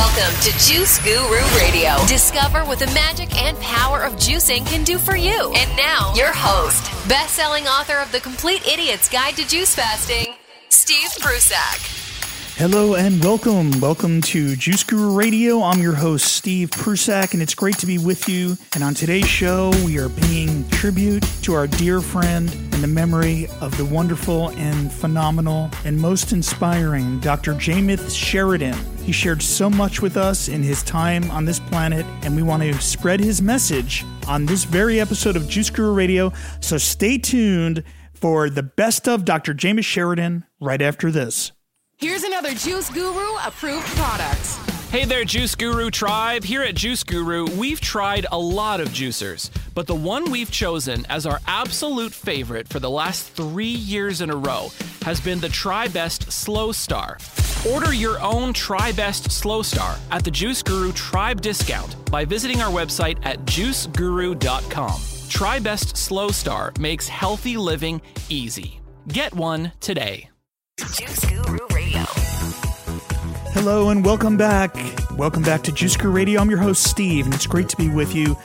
Welcome to Juice Guru Radio. Discover what the magic and power of juicing can do for you. And now, your host, best-selling author of The Complete Idiot's Guide to Juice Fasting, Steve Prussack. Hello and welcome. Welcome to Juice Guru Radio. I'm your host, Steve Prussack, and it's great to be with you. And on today's show, we are paying tribute to our dear friend and the memory of the wonderful and phenomenal and most inspiring Dr. Jameth Sheridan. He shared so much with us in his time on this planet, and we want to spread his message on this very episode of Juice Guru Radio. So stay tuned for the best of Dr. Jameth Sheridan right after this. Here's another Juice Guru approved product. Hey there, Juice Guru tribe. Here at Juice Guru, we've tried a lot of juicers, but the one we've chosen as our absolute favorite for the last three years in a row has been the TriBest Slow Star. Order your own TriBest Slow Star at the Juice Guru Tribe discount by visiting our website at juiceguru.com. TriBest Slow Star makes healthy living easy. Get one today. Juice Guru Radio. Hello and welcome back. Welcome back to Juice Guru Radio. I'm your host, Steve, and it's great to be with you.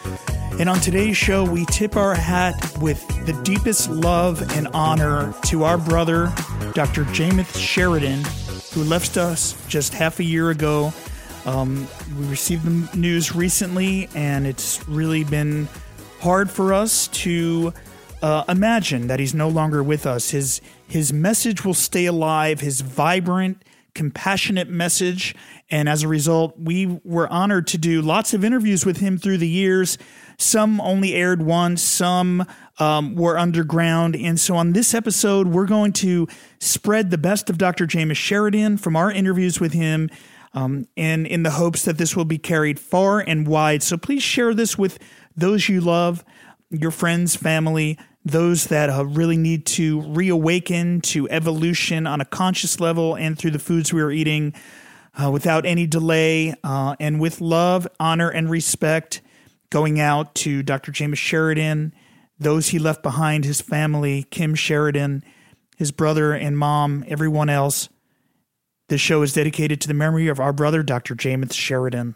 And on today's show, we tip our hat with the deepest love and honor to our brother, Dr. Jameth Sheridan, who left us just half a year ago. Um, we received the news recently, and it's really been hard for us to uh, imagine that he's no longer with us. His his message will stay alive. His vibrant, compassionate message, and as a result, we were honored to do lots of interviews with him through the years. Some only aired once, some um, were underground. And so on this episode, we're going to spread the best of Dr. Jameth Sheridan from our interviews with him. Um, and in the hopes that this will be carried far and wide. So please share this with those you love, your friends, family, those that uh, really need to reawaken to evolution on a conscious level and through the foods we are eating uh, without any delay uh, and with love, honor, and respect. Going out to Dr. Jameth Sheridan, those he left behind, his family, Kim Sheridan, his brother and mom, everyone else. This show is dedicated to the memory of our brother, Dr. Jameth Sheridan.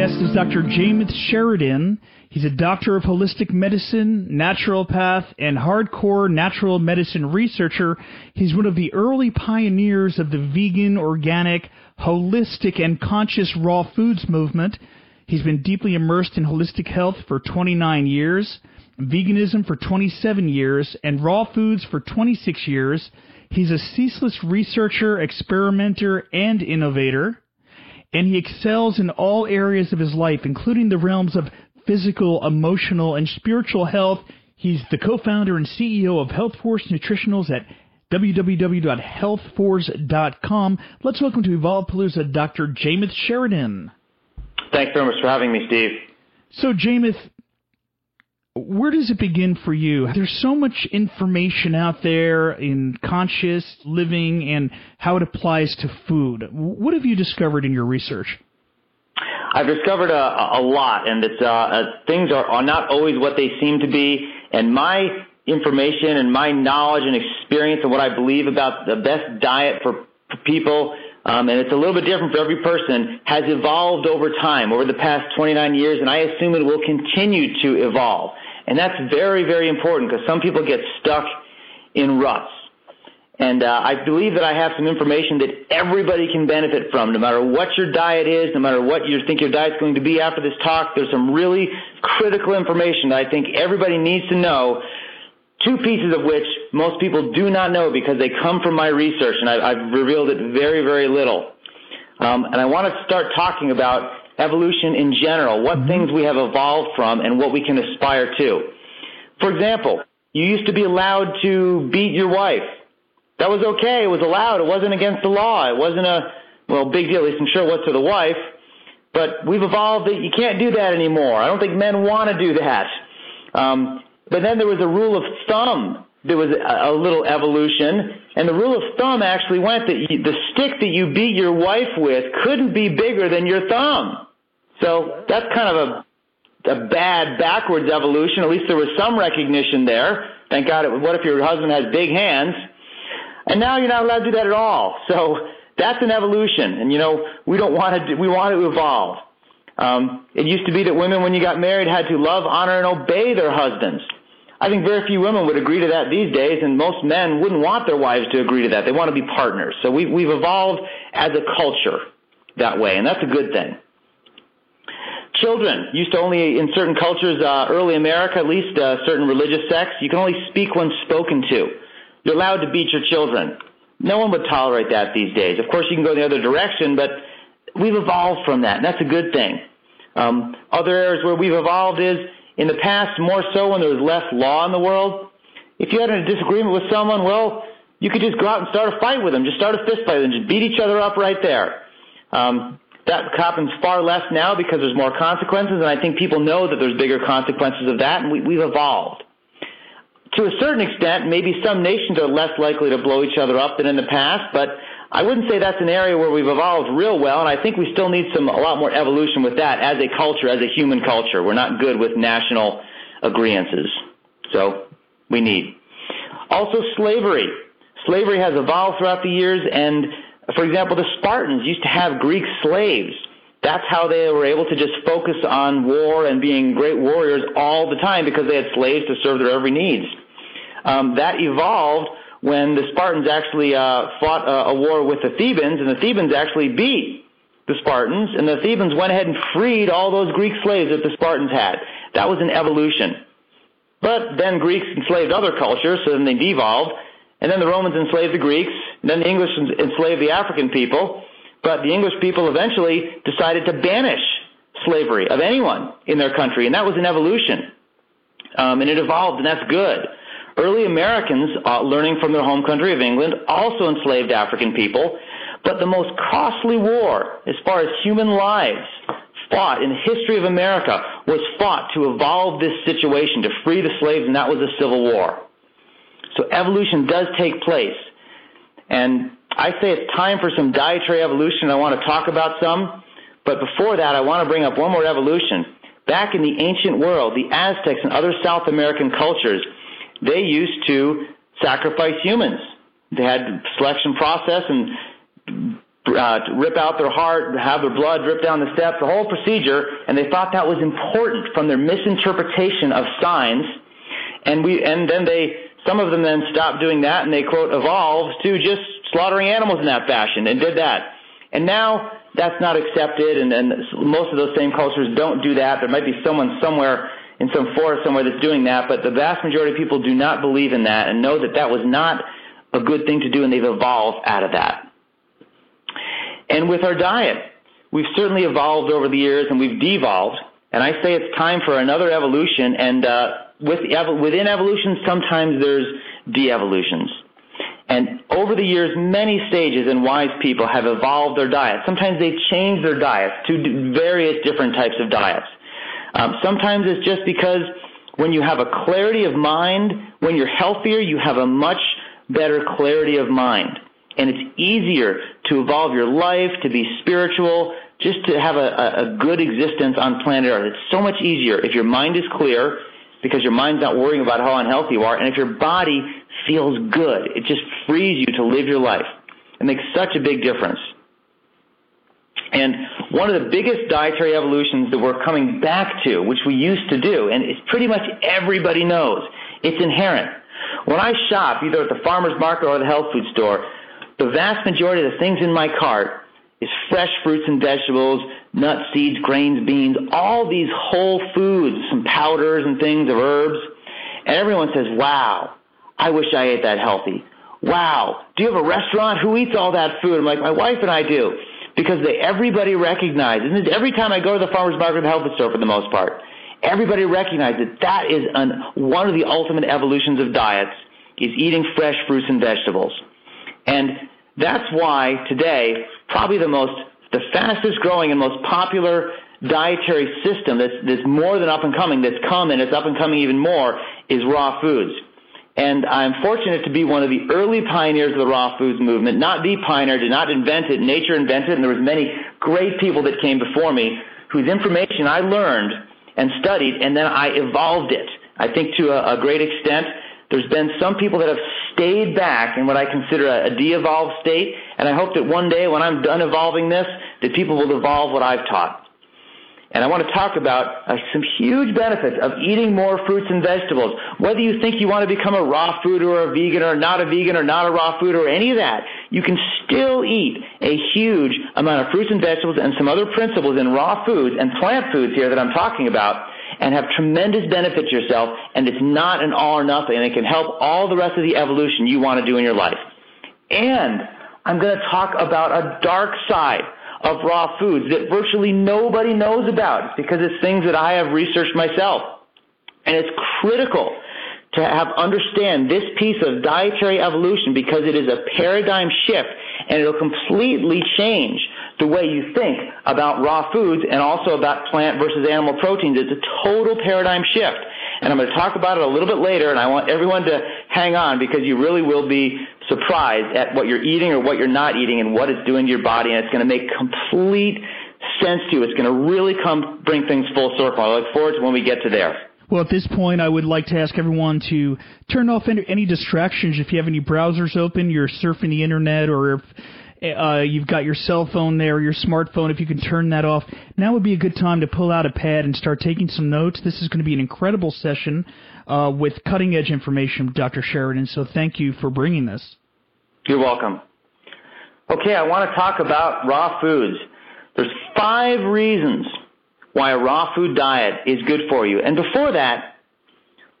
Guest is Dr. Jameth Sheridan. He's a doctor of holistic medicine, naturopath, and hardcore natural medicine researcher. He's one of the early pioneers of the vegan, organic, holistic, and conscious raw foods movement. He's been deeply immersed in holistic health for 29 years, veganism for 27 years, and raw foods for 26 years. He's a ceaseless researcher, experimenter, and innovator and he excels in all areas of his life, including the realms of physical, emotional, and spiritual health. He's the co-founder and CEO of HealthForce Nutritionals at www.healthforce.com. Let's welcome to Evolvepalooza Dr. Jameth Sheridan. Thanks very much for having me, Steve. So, Jameth, where does it begin for you? There's so much information out there in conscious living and how it applies to food. What have you discovered in your research? I've discovered a, a lot, and it's, uh, uh, things are, are not always what they seem to be. And my information and my knowledge and experience and what I believe about the best diet for, for people, um, and it's a little bit different for every person, has evolved over time, over the past 29 years, and I assume it will continue to evolve. And that's very, very important because some people get stuck in ruts. And uh, I believe that I have some information that everybody can benefit from, no matter what your diet is, no matter what you think your diet's going to be after this talk. There's some really critical information that I think everybody needs to know. Two pieces of which most people do not know because they come from my research, and I, have revealed it very, very little. Um, and I want to start talking about evolution in general, what mm-hmm. things we have evolved from and what we can aspire to. For example, you used to be allowed to beat your wife. That was okay. It was allowed. It wasn't against the law. It wasn't a, well, big deal. At least I'm sure it was to the wife. But we've evolved that you can't do that anymore. I don't think men want to do that. Um, but then there was a rule of thumb. There was a, a little evolution, and the rule of thumb actually went that you, the stick that you beat your wife with couldn't be bigger than your thumb. So that's kind of a a bad backwards evolution. At least there was some recognition there. Thank God. It, what if your husband has big hands? And now you're not allowed to do that at all. So that's an evolution. And you know, we don't want to. We want to evolve. Um, it used to be that women, when you got married, had to love, honor, and obey their husbands. I think very few women would agree to that these days, and most men wouldn't want their wives to agree to that. They want to be partners. So we, we've evolved as a culture that way, and that's a good thing. Children used to only, in certain cultures, uh, early America, at least uh, certain religious sects, you can only speak when spoken to. You're allowed to beat your children. No one would tolerate that these days. Of course, you can go the other direction, but we've evolved from that, and that's a good thing. Um, other areas where we've evolved is in the past, more so when there was less law in the world. If you had a disagreement with someone, well, you could just go out and start a fight with them, just start a fist fight and just beat each other up right there. Um, that happens far less now because there's more consequences, and I think people know that there's bigger consequences of that, and we, we've evolved. To a certain extent, maybe some nations are less likely to blow each other up than in the past, but I wouldn't say that's an area where we've evolved real well, and I think we still need some a lot more evolution with that as a culture, as a human culture. We're not good with national agreements, so we need. Also, slavery. Slavery has evolved throughout the years, and for example, the Spartans used to have Greek slaves. That's how they were able to just focus on war and being great warriors all the time because they had slaves to serve their every needs. Um, that evolved when the Spartans actually uh, fought a, a war with the Thebans, and the Thebans actually beat the Spartans, and the Thebans went ahead and freed all those Greek slaves that the Spartans had. That was an evolution. But then Greeks enslaved other cultures, so then they devolved, and then the Romans enslaved the Greeks, and then the English enslaved the African people, but the English people eventually decided to banish slavery of anyone in their country, and that was an evolution. Um, and it evolved, and that's good. Early Americans, uh, learning from their home country of England, also enslaved African people, but the most costly war, as far as human lives fought in the history of America, was fought to evolve this situation, to free the slaves, and that was the Civil War. So evolution does take place. And I say it's time for some dietary evolution. I want to talk about some. But before that, I want to bring up one more evolution. Back in the ancient world, the Aztecs and other South American cultures, they used to sacrifice humans. They had selection process and uh, rip out their heart, have their blood drip down the steps, the whole procedure, and they thought that was important from their misinterpretation of signs. And we, and then they, some of them then stopped doing that and they quote evolved to just slaughtering animals in that fashion and did that. And now that's not accepted, and, and most of those same cultures don't do that. There might be someone somewhere in some forest somewhere that's doing that, but the vast majority of people do not believe in that and know that that was not a good thing to do, and they've evolved out of that. And with our diet, we've certainly evolved over the years, and we've devolved. And I say it's time for another evolution. And uh, with, within evolution, sometimes there's de-evolutions. And over the years, many sages and wise people have evolved their diets. Sometimes they've changed their diets to various different types of diets. Um, sometimes it's just because when you have a clarity of mind, when you're healthier, you have a much better clarity of mind. And it's easier to evolve your life, to be spiritual, just to have a, a good existence on planet Earth. It's so much easier if your mind is clear because your mind's not worrying about how unhealthy you are, and if your body feels good, it just frees you to live your life. It makes such a big difference. And one of the biggest dietary evolutions that we're coming back to, which we used to do, and it's pretty much everybody knows, it's inherent. When I shop, either at the farmer's market or the health food store, the vast majority of the things in my cart is fresh fruits and vegetables, nuts, seeds, grains, beans, all these whole foods, some powders and things of herbs. And everyone says, wow, I wish I ate that healthy. Wow, do you have a restaurant? Who eats all that food? I'm like, my wife and I do because they, everybody recognizes, and every time I go to the farmer's market health store for the most part, everybody recognizes that that is an, one of the ultimate evolutions of diets is eating fresh fruits and vegetables. And that's why today, probably the most, the fastest growing and most popular dietary system that's, that's more than up and coming, that's come and it's up and coming even more, is raw foods. And I'm fortunate to be one of the early pioneers of the raw foods movement. Not the pioneer, did not invent it. Nature invented it, and there was many great people that came before me whose information I learned and studied, and then I evolved it. I think to a, a great extent, there's been some people that have stayed back in what I consider a, a de-evolved state, and I hope that one day when I'm done evolving this, that people will evolve what I've taught. And I want to talk about uh, some huge benefits of eating more fruits and vegetables. Whether you think you want to become a raw food or a vegan or not a vegan or not a raw food or any of that, you can still eat a huge amount of fruits and vegetables and some other principles in raw foods and plant foods here that I'm talking about and have tremendous benefit to yourself and it's not an all or nothing and it can help all the rest of the evolution you want to do in your life. And I'm going to talk about a dark side of raw foods that virtually nobody knows about because it's things that I have researched myself. And it's critical to have understand this piece of dietary evolution because it is a paradigm shift and it'll completely change the way you think about raw foods and also about plant versus animal proteins. It's a total paradigm shift. And I'm going to talk about it a little bit later, and I want everyone to hang on because you really will be surprised at what you're eating or what you're not eating and what it's doing to your body, and it's going to make complete sense to you. It's going to really come bring things full circle. I look forward to when we get to there. Well, at this point, I would like to ask everyone to turn off any, any distractions. If you have any browsers open, you're surfing the internet, or if uh, you've got your cell phone there, your smartphone, if you can turn that off, now would be a good time to pull out a pad and start taking some notes. This is going to be an incredible session uh, with cutting edge information, Dr. Sheridan. So thank you for bringing this. You're welcome. Okay, I want to talk about raw foods. There's five reasons why a raw food diet is good for you. And before that,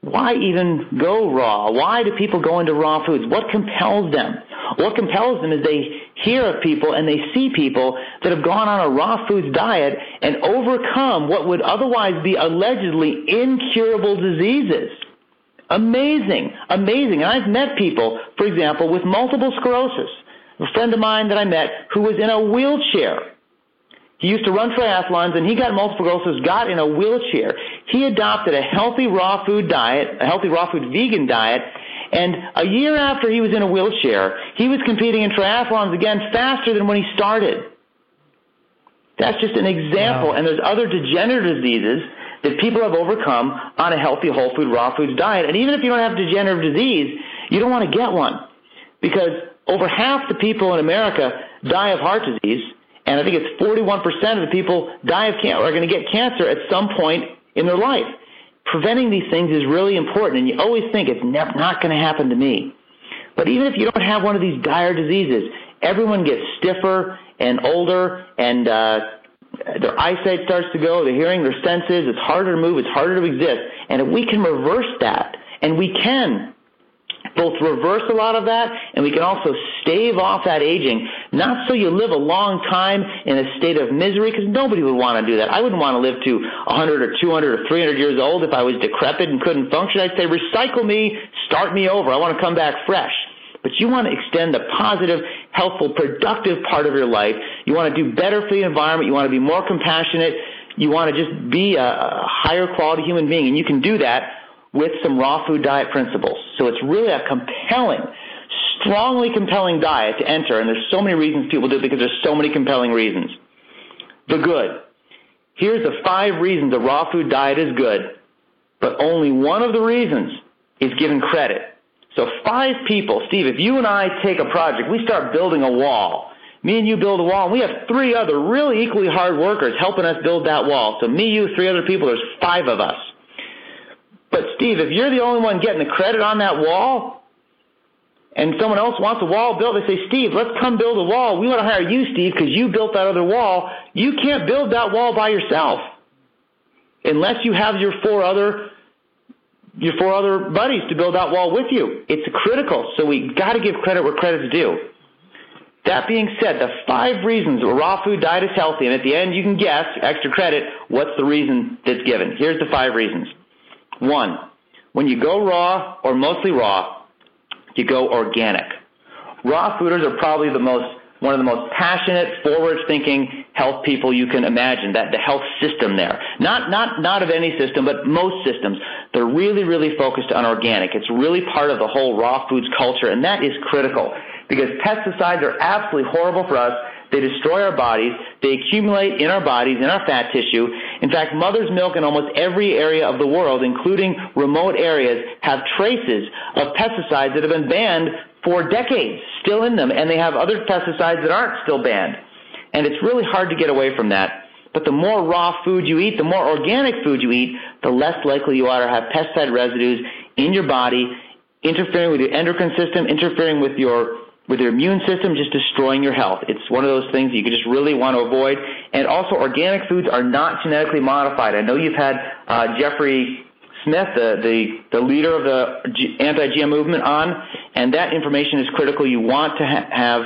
why even go raw? Why do people go into raw foods? What compels them? What compels them is they hear of people and they see people that have gone on a raw foods diet and overcome what would otherwise be allegedly incurable diseases. Amazing, amazing. And I've met people, for example, with multiple sclerosis. A friend of mine that I met who was in a wheelchair. He used to run triathlons and he got multiple sclerosis, got in a wheelchair. He adopted a healthy raw food diet, a healthy raw food vegan diet, and a year after he was in a wheelchair, he was competing in triathlons again faster than when he started. That's just an example. Wow. And there's other degenerative diseases that people have overcome on a healthy whole food raw foods diet. And even if you don't have degenerative disease, you don't want to get one because over half the people in America die of heart disease, and I think it's 41% of the people die of cancer or are going to get cancer at some point in their life preventing these things is really important, and you always think it's never, not going to happen to me. But even if you don't have one of these dire diseases, everyone gets stiffer and older, and uh, their eyesight starts to go, their hearing, their senses. It's harder to move. It's harder to exist. And if we can reverse that, and we can both reverse a lot of that and we can also stave off that aging. Not so you live a long time in a state of misery because nobody would want to do that. I wouldn't want to live to 100 or 200 or 300 years old if I was decrepit and couldn't function. I'd say recycle me, start me over. I want to come back fresh. But you want to extend the positive, helpful, productive part of your life. You want to do better for the environment. You want to be more compassionate. You want to just be a higher quality human being. And you can do that with some raw food diet principles. So it's really a compelling, strongly compelling diet to enter, and there's so many reasons people do it because there's so many compelling reasons. The good. Here's the five reasons a raw food diet is good, but only one of the reasons is given credit. So five people, Steve, if you and I take a project, we start building a wall. Me and you build a wall, and we have three other really equally hard workers helping us build that wall. So me, you, three other people, there's five of us. But Steve, if you're the only one getting the credit on that wall, and someone else wants a wall built, they say, Steve, let's come build a wall. We want to hire you, Steve, because you built that other wall. You can't build that wall by yourself unless you have your four other your four other buddies to build that wall with you. It's critical, so we got to give credit where credit's due. That being said, the five reasons a raw food diet is healthy, and at the end you can guess, extra credit, what's the reason that's given. Here's the five reasons. One, when you go raw or mostly raw, you go organic. Raw fooders are probably the most one of the most passionate, forward-thinking health people you can imagine. That the health system there, not not not of any system, but most systems, they're really really focused on organic. It's really part of the whole raw foods culture, and that is critical because pesticides are absolutely horrible for us. They destroy our bodies. They accumulate in our bodies, in our fat tissue. In fact, mother's milk in almost every area of the world, including remote areas, have traces of pesticides that have been banned for decades still in them, and they have other pesticides that aren't still banned. And it's really hard to get away from that. But the more raw food you eat, the more organic food you eat, the less likely you are to have pesticide residues in your body, interfering with your endocrine system, interfering with your with your immune system, just destroying your health. It's one of those things you just really want to avoid. And also, organic foods are not genetically modified. I know you've had uh, Jeffrey Smith, the, the, the leader of the anti-GM movement on, and that information is critical. You want to ha- have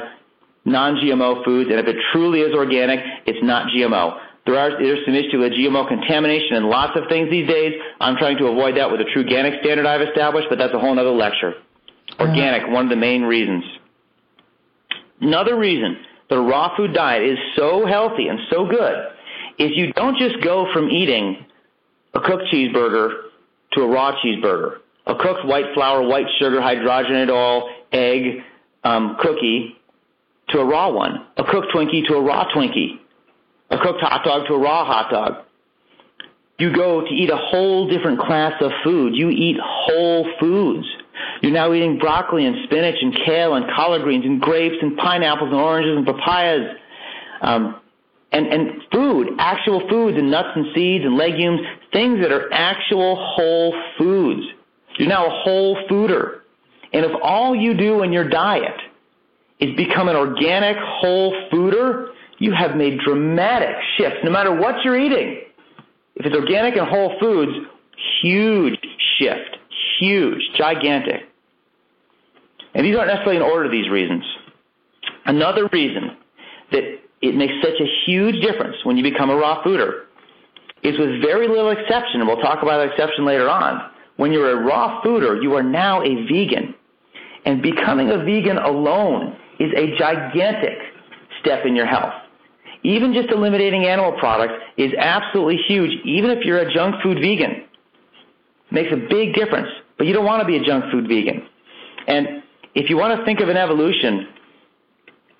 non-GMO foods, and if it truly is organic, it's not GMO. There are there's some issue with GMO contamination and lots of things these days. I'm trying to avoid that with a True Organic standard I've established, but that's a whole other lecture. Organic, one of the main reasons. Another reason the raw food diet is so healthy and so good is you don't just go from eating a cooked cheeseburger to a raw cheeseburger, a cooked white flour, white sugar, hydrogenated oil, egg, um, cookie to a raw one, a cooked Twinkie to a raw Twinkie, a cooked hot dog to a raw hot dog. You go to eat a whole different class of food. You eat whole foods. You're now eating broccoli and spinach and kale and collard greens and grapes and pineapples and oranges and papayas. Um, and, and food, actual foods and nuts and seeds and legumes, things that are actual whole foods. You're now a whole fooder. And if all you do in your diet is become an organic whole fooder, you have made dramatic shifts no matter what you're eating. If it's organic and whole foods, huge shift. Huge. Gigantic. And these aren't necessarily in order, these reasons. Another reason that it makes such a huge difference when you become a raw fooder is with very little exception, and we'll talk about that exception later on. When you're a raw fooder, you are now a vegan. And becoming a vegan alone is a gigantic step in your health. Even just eliminating animal products is absolutely huge, even if you're a junk food vegan. It makes a big difference, but you don't want to be a junk food vegan. And if you want to think of an evolution,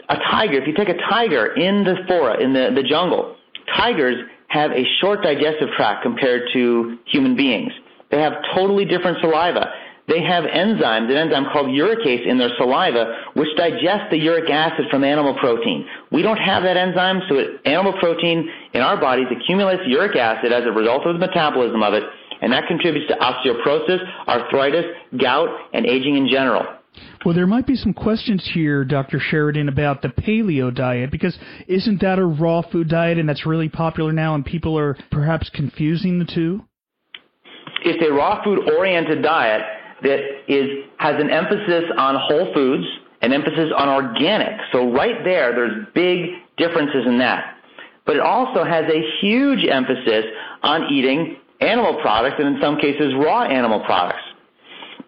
a tiger, if you take a tiger in the forest, in the, the jungle, tigers have a short digestive tract compared to human beings. They have totally different saliva. They have enzymes, an enzyme called uricase in their saliva, which digests the uric acid from animal protein. We don't have that enzyme, so it, animal protein in our bodies accumulates uric acid as a result of the metabolism of it, and that contributes to osteoporosis, arthritis, gout, and aging in general. Well, there might be some questions here, Dr. Sheridan, about the paleo diet, because isn't that a raw food diet and that's really popular now and people are perhaps confusing the two? It's a raw food oriented diet that is, has an emphasis on whole foods, an emphasis on organic. So right there, there's big differences in that. But it also has a huge emphasis on eating animal products and in some cases raw animal products.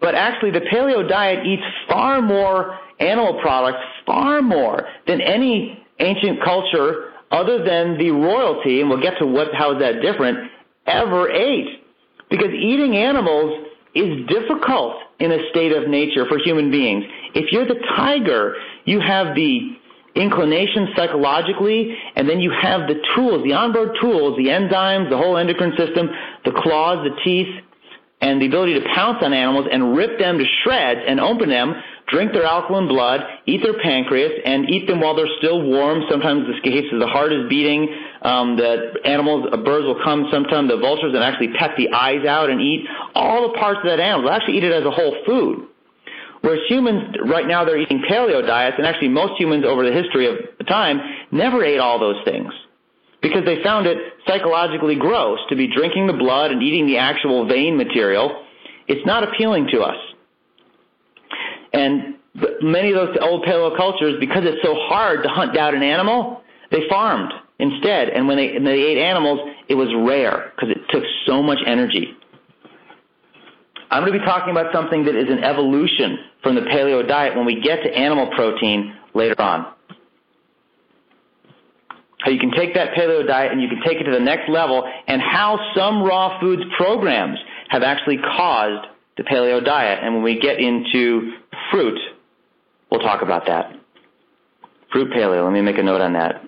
But actually, the paleo diet eats far more animal products, far more than any ancient culture other than the royalty, and we'll get to what, how is that different, ever ate. Because eating animals is difficult in a state of nature for human beings. If you're the tiger, you have the inclination psychologically, and then you have the tools, the onboard tools, the enzymes, the whole endocrine system, the claws, the teeth, and the ability to pounce on animals and rip them to shreds and open them, drink their alkaline blood, eat their pancreas, and eat them while they're still warm. Sometimes the case is the heart is beating. Um, the animals, uh, birds will come. Sometimes the vultures and actually peck the eyes out and eat all the parts of that animal. They'll actually eat it as a whole food. Whereas humans, right now, they're eating paleo diets, and actually most humans over the history of time never ate all those things because they found it psychologically gross to be drinking the blood and eating the actual vein material. It's not appealing to us. And many of those old paleo cultures, because it's so hard to hunt down an animal, they farmed instead. And when they, they ate animals, it was rare because it took so much energy. I'm going to be talking about something that is an evolution from the paleo diet when we get to animal protein later on. How you can take that paleo diet and you can take it to the next level, and how some raw foods programs have actually caused the paleo diet. And when we get into fruit, we'll talk about that. Fruit paleo, let me make a note on that.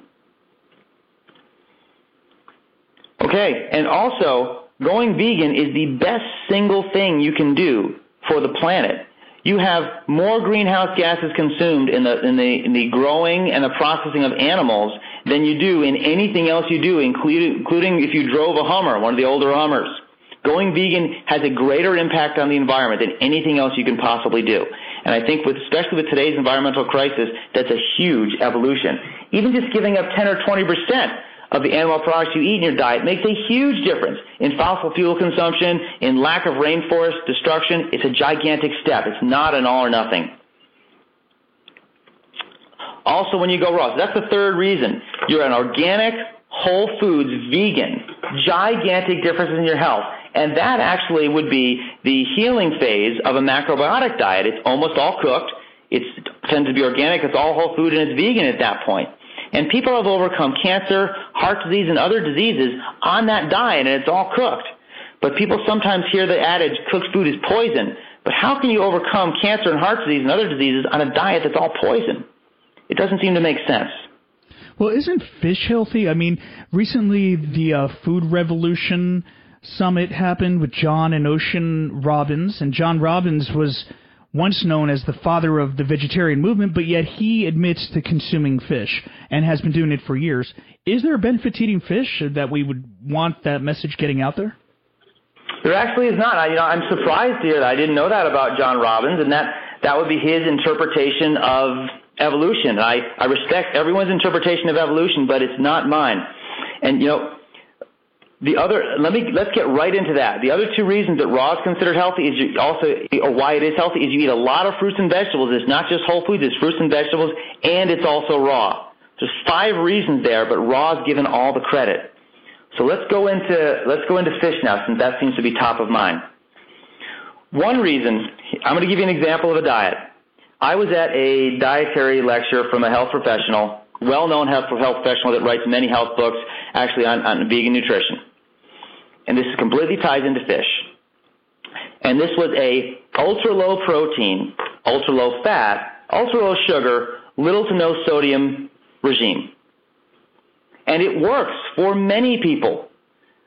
Okay, and also, going vegan is the best single thing you can do for the planet. You have more greenhouse gases consumed in the, in the, in the growing and the processing of animals than you do in anything else you do, including, if you drove a Hummer, one of the older Hummers. Going vegan has a greater impact on the environment than anything else you can possibly do. And I think with, especially with today's environmental crisis, that's a huge evolution. Even just giving up 10 or 20 percent of the animal products you eat in your diet makes a huge difference in fossil fuel consumption, in lack of rainforest destruction. It's a gigantic step. It's not an all or nothing. Also, when you go raw, so that's the third reason. You're an organic, whole foods, vegan, gigantic differences in your health. And that actually would be the healing phase of a macrobiotic diet. It's almost all cooked. It tends to be organic. It's all whole food and it's vegan at that point. And people have overcome cancer, heart disease, and other diseases on that diet, and it's all cooked. But people sometimes hear the adage, cooked food is poison. But how can you overcome cancer and heart disease and other diseases on a diet that's all poison? It doesn't seem to make sense. Well, isn't fish healthy? I mean, recently the uh, Food Revolution Summit happened with John and Ocean Robbins, and John Robbins was once known as the father of the vegetarian movement, but yet he admits to consuming fish and has been doing it for years. Is there a benefit to eating fish that we would want that message getting out there? There actually is not. I, you know, I'm surprised to hear that. I didn't know that about John Robbins, and that that would be his interpretation of evolution. I I respect everyone's interpretation of evolution, but it's not mine. And you know, the other, let me, let's get right into that. The other two reasons that raw is considered healthy is you also, or why it is healthy is you eat a lot of fruits and vegetables. It's not just whole foods, it's fruits and vegetables, and it's also raw. There's five reasons there, but raw is given all the credit. So let's go into, let's go into fish now, since that seems to be top of mind. One reason, I'm going to give you an example of a diet. I was at a dietary lecture from a health professional, well-known health professional that writes many health books, actually on, on vegan nutrition and this is completely ties into fish. And this was a ultra low protein, ultra low fat, ultra low sugar, little to no sodium regime. And it works for many people.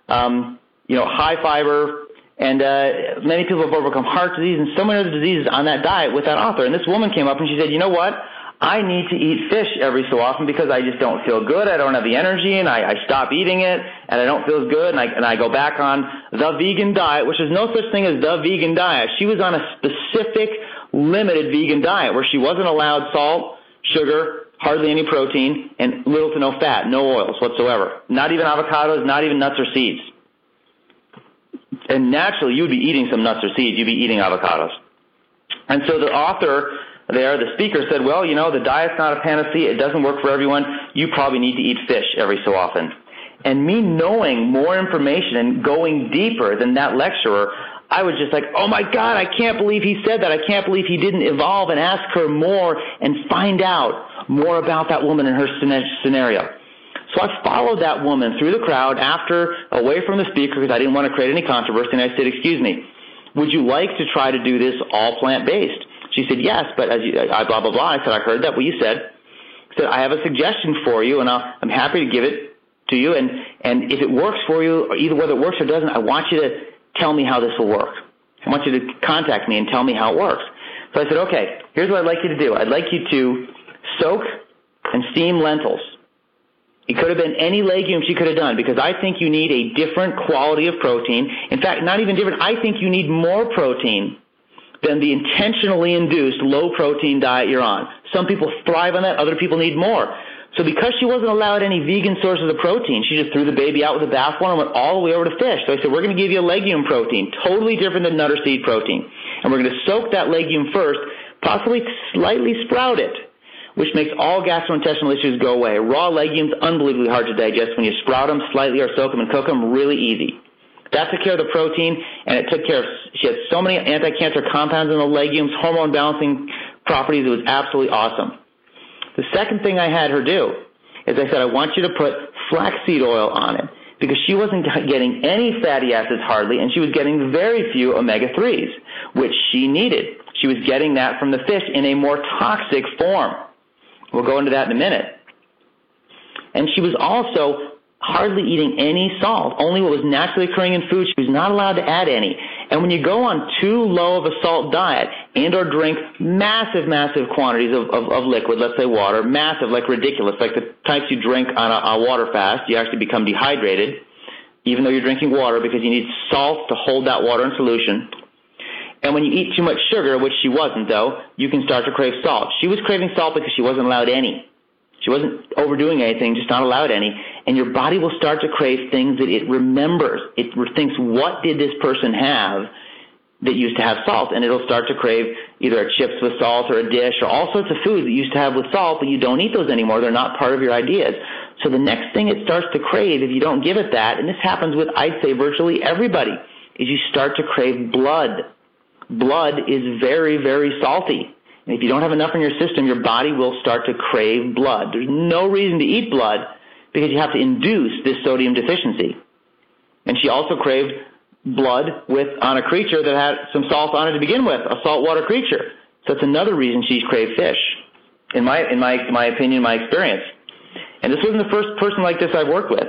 Um, you know, high fiber, and uh, many people have overcome heart disease and so many other diseases on that diet with that author. And this woman came up and she said, you know what? I need to eat fish every so often because I just don't feel good. I don't have the energy, and I, I stop eating it, and I don't feel as good, and I, and I go back on the vegan diet, which is no such thing as the vegan diet. She was on a specific, limited vegan diet where she wasn't allowed salt, sugar, hardly any protein, and little to no fat, no oils whatsoever. Not even avocados, not even nuts or seeds. And naturally, you would be eating some nuts or seeds. You'd be eating avocados. And so the author there, the speaker said, well, you know, the diet's not a panacea. It doesn't work for everyone. You probably need to eat fish every so often. And me knowing more information and going deeper than that lecturer, I was just like, oh my God, I can't believe he said that. I can't believe he didn't evolve and ask her more and find out more about that woman and her scenario. So I followed that woman through the crowd after, away from the speaker because I didn't want to create any controversy, and I said, excuse me, would you like to try to do this all plant-based? She said, yes, but as you, I, blah, blah, blah. I said, I heard that what you said. I said, I have a suggestion for you, and I'll, I'm happy to give it to you. And, and if it works for you, or either whether it works or doesn't, I want you to tell me how this will work. I want you to contact me and tell me how it works. So I said, okay, here's what I'd like you to do. I'd like you to soak and steam lentils. It could have been any legume she could have done because I think you need a different quality of protein. In fact, not even different. I think you need more protein than the intentionally induced low protein diet you're on. Some people thrive on that, other people need more. So because she wasn't allowed any vegan sources of protein, she just threw the baby out with the bathwater and went all the way over to fish. So I said, we're going to give you a legume protein, totally different than nut or seed protein. And we're going to soak that legume first, possibly slightly sprout it, which makes all gastrointestinal issues go away. Raw legumes, unbelievably hard to digest. When you sprout them slightly or soak them and cook them, really easy. That took care of the protein, and it took care of, she had so many anti-cancer compounds in the legumes, hormone balancing properties, it was absolutely awesome. The second thing I had her do is I said, I want you to put flaxseed oil on it because she wasn't getting any fatty acids hardly, and she was getting very few omega-3s, which she needed. She was getting that from the fish in a more toxic form. We'll go into that in a minute. And she was also hardly eating any salt, only what was naturally occurring in food. She was not allowed to add any. And when you go on too low of a salt diet and or drink massive, massive quantities of, of, of liquid, let's say water, massive, like ridiculous, like the types you drink on a, a water fast, you actually become dehydrated, even though you're drinking water because you need salt to hold that water in solution. And when you eat too much sugar, which she wasn't though, you can start to crave salt. She was craving salt because she wasn't allowed any. She wasn't overdoing anything, just not allowed any. And your body will start to crave things that it remembers. It thinks, what did this person have that used to have salt? And it'll start to crave either chips with salt or a dish or all sorts of foods that used to have with salt, but you don't eat those anymore. They're not part of your ideas. So the next thing it starts to crave, if you don't give it that, and this happens with, I'd say, virtually everybody, is you start to crave blood. Blood is very, very salty. And if you don't have enough in your system, your body will start to crave blood. There's no reason to eat blood because you have to induce this sodium deficiency. And she also craved blood with on a creature that had some salt on it to begin with, a saltwater creature. So that's another reason she's craved fish. In my in my my opinion, my experience. And this wasn't the first person like this I've worked with.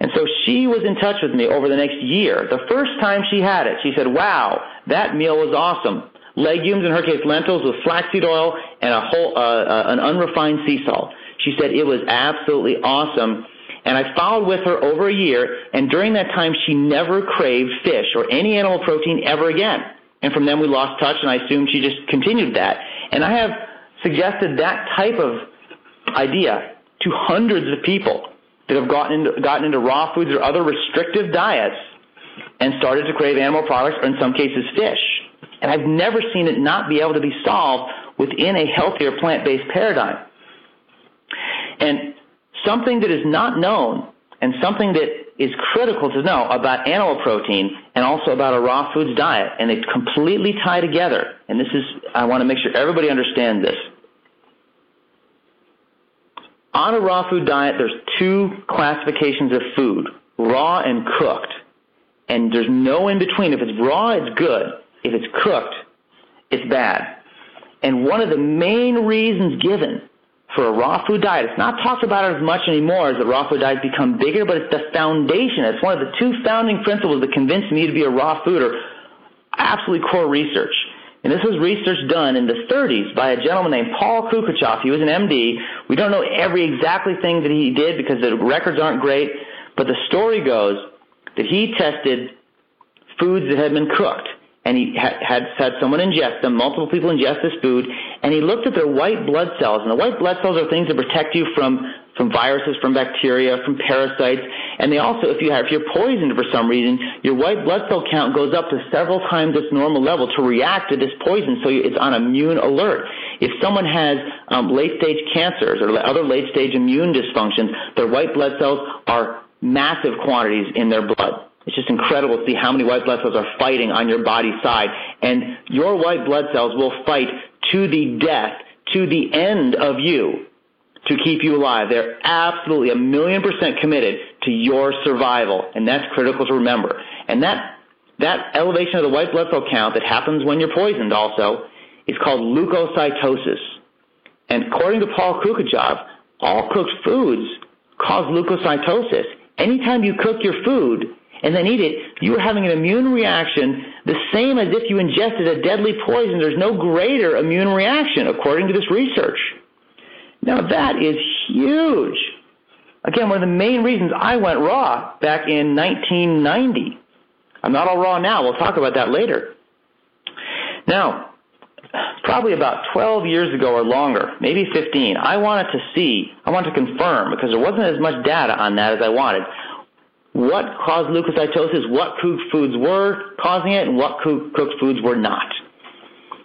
And so she was in touch with me over the next year. The first time she had it, she said, "Wow, that meal was awesome legumes, in her case lentils with flaxseed oil and a whole, uh, uh, an unrefined sea salt. She said it was absolutely awesome. And I followed with her over a year, and during that time, she never craved fish or any animal protein ever again. And from then, we lost touch, and I assumed she just continued that. And I have suggested that type of idea to hundreds of people that have gotten into, gotten into raw foods or other restrictive diets and started to crave animal products, or in some cases, fish. And I've never seen it not be able to be solved within a healthier plant-based paradigm. And something that is not known and something that is critical to know about animal protein and also about a raw foods diet, and they completely tie together. And this is, I want to make sure everybody understands this. On a raw food diet, there's two classifications of food, raw and cooked. And there's no in between. If it's raw, it's good. If it's cooked, it's bad. And one of the main reasons given for a raw food diet, it's not talked about as much anymore as the raw food diets become bigger, but it's the foundation. It's one of the two founding principles that convinced me to be a raw fooder. Absolutely core research. And this was research done in the 30s by a gentleman named Paul Kouchakoff. He was an MD. We don't know every exactly thing that he did because the records aren't great, but the story goes that he tested foods that had been cooked and he had, had someone ingest them, multiple people ingest this food, and he looked at their white blood cells. And the white blood cells are things that protect you from, from viruses, from bacteria, from parasites. And they also, if you have, if you're poisoned for some reason, your white blood cell count goes up to several times its normal level to react to this poison, so it's on immune alert. If someone has um, late-stage cancers or other late-stage immune dysfunctions, their white blood cells are massive quantities in their blood. It's just incredible to see how many white blood cells are fighting on your body's side. And your white blood cells will fight to the death, to the end of you to keep you alive. They're absolutely a million percent committed to your survival. And that's critical to remember. And that, that elevation of the white blood cell count that happens when you're poisoned also is called leukocytosis. And according to Paul Kouchakoff, all cooked foods cause leukocytosis. Anytime you cook your food, and then eat it, you are having an immune reaction the same as if you ingested a deadly poison. There's no greater immune reaction, according to this research. Now that is huge. Again, one of the main reasons I went raw back in 1990. I'm not all raw now. We'll talk about that later. Now, probably about 12 years ago or longer, maybe 15, I wanted to see, I wanted to confirm, because there wasn't as much data on that as I wanted what caused leukocytosis, what cooked foods were causing it, and what cooked foods were not.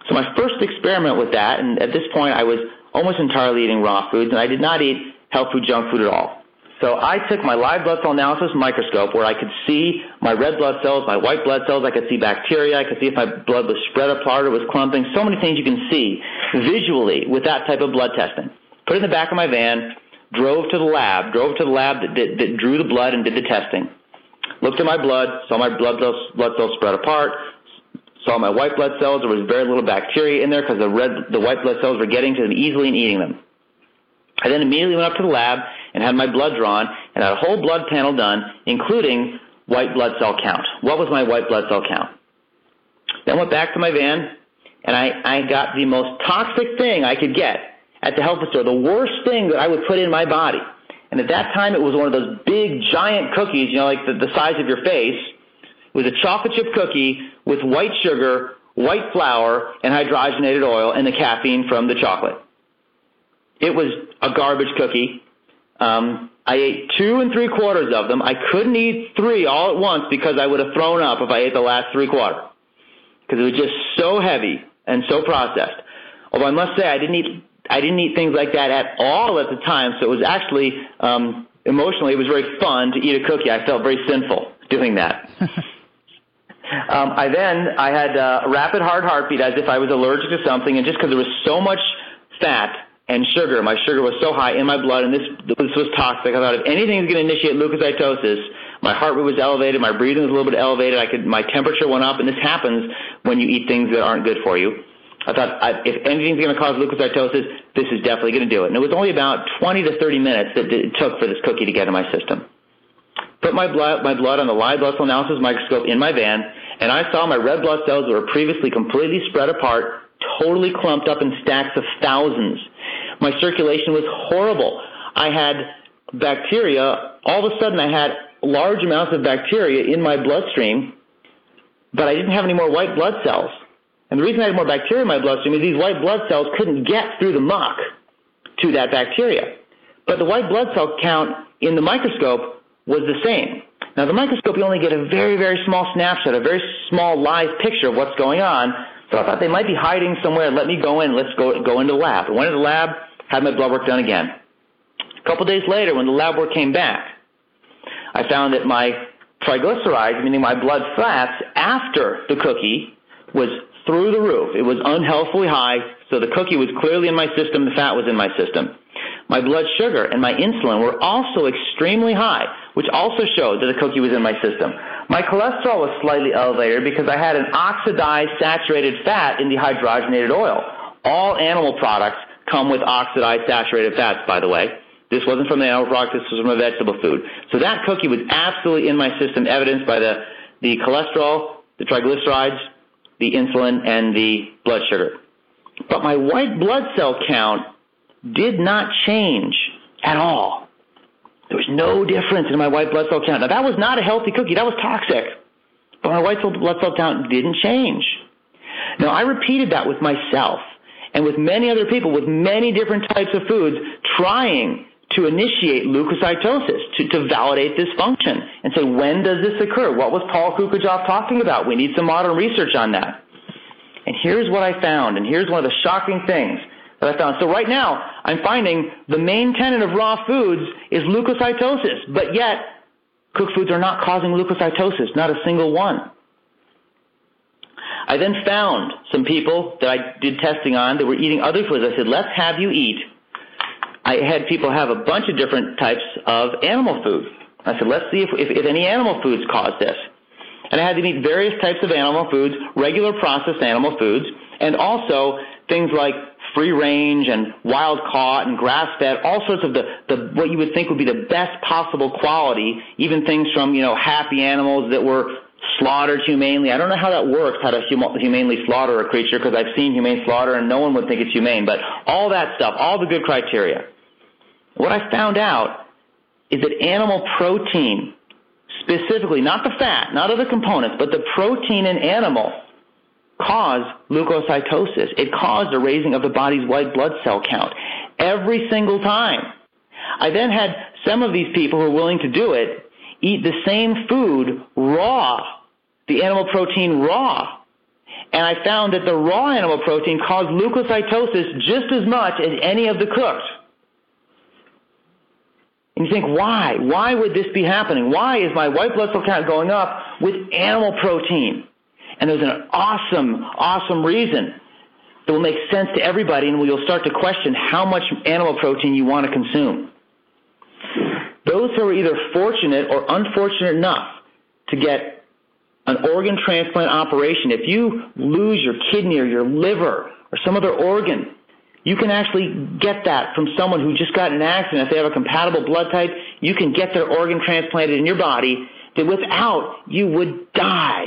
So my first experiment with that, and at this point I was almost entirely eating raw foods, and I did not eat health food, junk food at all. So I took my live blood cell analysis microscope where I could see my red blood cells, my white blood cells, I could see bacteria, I could see if my blood was spread apart or was clumping, so many things you can see visually with that type of blood testing. Put it in the back of my van, drove to the lab, drove to the lab that, that, that drew the blood and did the testing. Looked at my blood, saw my blood cells, blood cells spread apart, saw my white blood cells. There was very little bacteria in there because the red, the white blood cells were getting to them easily and eating them. I then immediately went up to the lab and had my blood drawn and had a whole blood panel done, including white blood cell count. What was my white blood cell count? Then went back to my van and I, I got the most toxic thing I could get at the health store, the worst thing that I would put in my body. And at that time, it was one of those big, giant cookies, you know, like the, the size of your face. It was a chocolate chip cookie with white sugar, white flour, and hydrogenated oil, and the caffeine from the chocolate. It was a garbage cookie. Um, I ate two and three quarters of them. I couldn't eat three all at once because I would have thrown up if I ate the last three quarter because it was just so heavy and so processed. Although I must say I didn't eat I didn't eat things like that at all at the time, so it was actually um, emotionally it was very fun to eat a cookie. I felt very sinful doing that. um, I then I had a rapid hard heartbeat as if I was allergic to something, and just because there was so much fat and sugar, my sugar was so high in my blood, and this this was toxic. I thought if anything is going to initiate leukocytosis, my heart rate was elevated, my breathing was a little bit elevated. I could my temperature went up, and this happens when you eat things that aren't good for you. I thought I, if anything's going to cause leukocytosis, this is definitely going to do it. And it was only about 20 to 30 minutes that it took for this cookie to get in my system. Put my blood, my blood on the live blood analysis microscope in my van, and I saw my red blood cells that were previously completely spread apart, totally clumped up in stacks of thousands. My circulation was horrible. I had bacteria. All of a sudden, I had large amounts of bacteria in my bloodstream, but I didn't have any more white blood cells. And the reason I had more bacteria in my bloodstream is these white blood cells couldn't get through the muck to that bacteria. But the white blood cell count in the microscope was the same. Now, the microscope, you only get a very, very small snapshot, a very small live picture of what's going on. So I thought they might be hiding somewhere. Let me go in. Let's go, go into the lab. I went into the lab, had my blood work done again. A couple days later, when the lab work came back, I found that my triglycerides, meaning my blood fats after the cookie, was through the roof. It was unhealthfully high, so the cookie was clearly in my system, the fat was in my system. My blood sugar and my insulin were also extremely high, which also showed that the cookie was in my system. My cholesterol was slightly elevated because I had an oxidized saturated fat in the hydrogenated oil. All animal products come with oxidized saturated fats, by the way. This wasn't from the animal product, this was from a vegetable food. So that cookie was absolutely in my system, evidenced by the, the cholesterol, the triglycerides, the insulin, and the blood sugar. But my white blood cell count did not change at all. There was no difference in my white blood cell count. Now that was not a healthy cookie, that was toxic. But my white blood cell count didn't change. Now I repeated that with myself and with many other people with many different types of foods trying to initiate leukocytosis, to, to validate this function and say, when does this occur? What was Paul Kouchakoff talking about? We need some modern research on that. And here's what I found, and here's one of the shocking things that I found. So right now, I'm finding the main tenet of raw foods is leukocytosis, but yet cooked foods are not causing leukocytosis, not a single one. I then found some people that I did testing on that were eating other foods. I said, let's have you eat I had people have a bunch of different types of animal food. I said, let's see if, if, if any animal foods cause this. And I had to eat various types of animal foods, regular processed animal foods, and also things like free range and wild caught and grass fed, all sorts of the, the what you would think would be the best possible quality, even things from, you know, happy animals that were slaughtered humanely. I don't know how that works, how to hum- humanely slaughter a creature, because I've seen humane slaughter and no one would think it's humane. But all that stuff, all the good criteria. What I found out is that animal protein, specifically, not the fat, not other components, but the protein in animal, cause leukocytosis. It caused a raising of the body's white blood cell count every single time. I then had some of these people who were willing to do it eat the same food raw, the animal protein raw. And I found that the raw animal protein caused leukocytosis just as much as any of the cooked. And you think, why? Why would this be happening? Why is my white blood cell count going up with animal protein? And there's an awesome, awesome reason that will make sense to everybody and you'll start to question how much animal protein you want to consume. Those who are either fortunate or unfortunate enough to get an organ transplant operation, if you lose your kidney or your liver or some other organ, you can actually get that from someone who just got in an accident. If they have a compatible blood type, you can get their organ transplanted in your body that without you would die.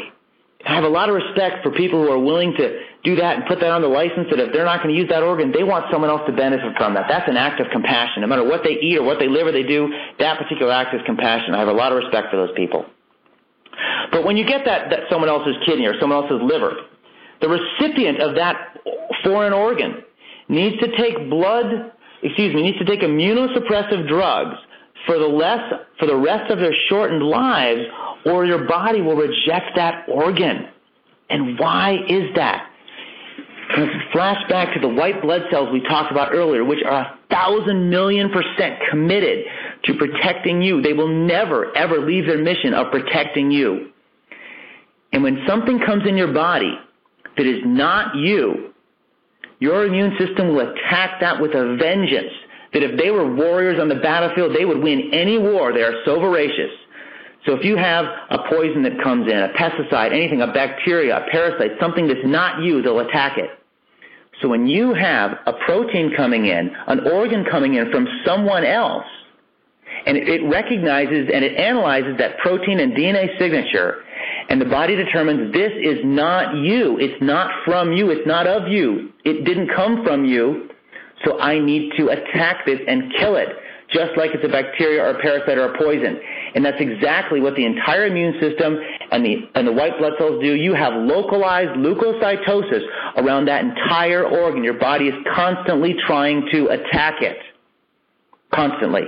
I have a lot of respect for people who are willing to do that and put that on the license that if they're not going to use that organ, they want someone else to benefit from that. That's an act of compassion. No matter what they eat or what they live or they do, that particular act is compassion. I have a lot of respect for those people. But when you get that, that someone else's kidney or someone else's liver, the recipient of that foreign organ needs to take blood, excuse me, needs to take immunosuppressive drugs for the less for the rest of their shortened lives or your body will reject that organ. And why is that? Flash back to the white blood cells we talked about earlier, which are a thousand million percent committed to protecting you. They will never, ever leave their mission of protecting you. And when something comes in your body that is not you, your immune system will attack that with a vengeance. That if they were warriors on the battlefield, they would win any war. They are so voracious. So if you have a poison that comes in, a pesticide, anything, a bacteria, a parasite, something that's not you, they'll attack it. So when you have a protein coming in, an organ coming in from someone else, and it recognizes and it analyzes that protein and DNA signature, and the body determines this is not you. It's not from you. It's not of you. It didn't come from you. So I need to attack this and kill it, just like it's a bacteria or a parasite or a poison. And that's exactly what the entire immune system and the, and the white blood cells do. You have localized leukocytosis around that entire organ. Your body is constantly trying to attack it. Constantly.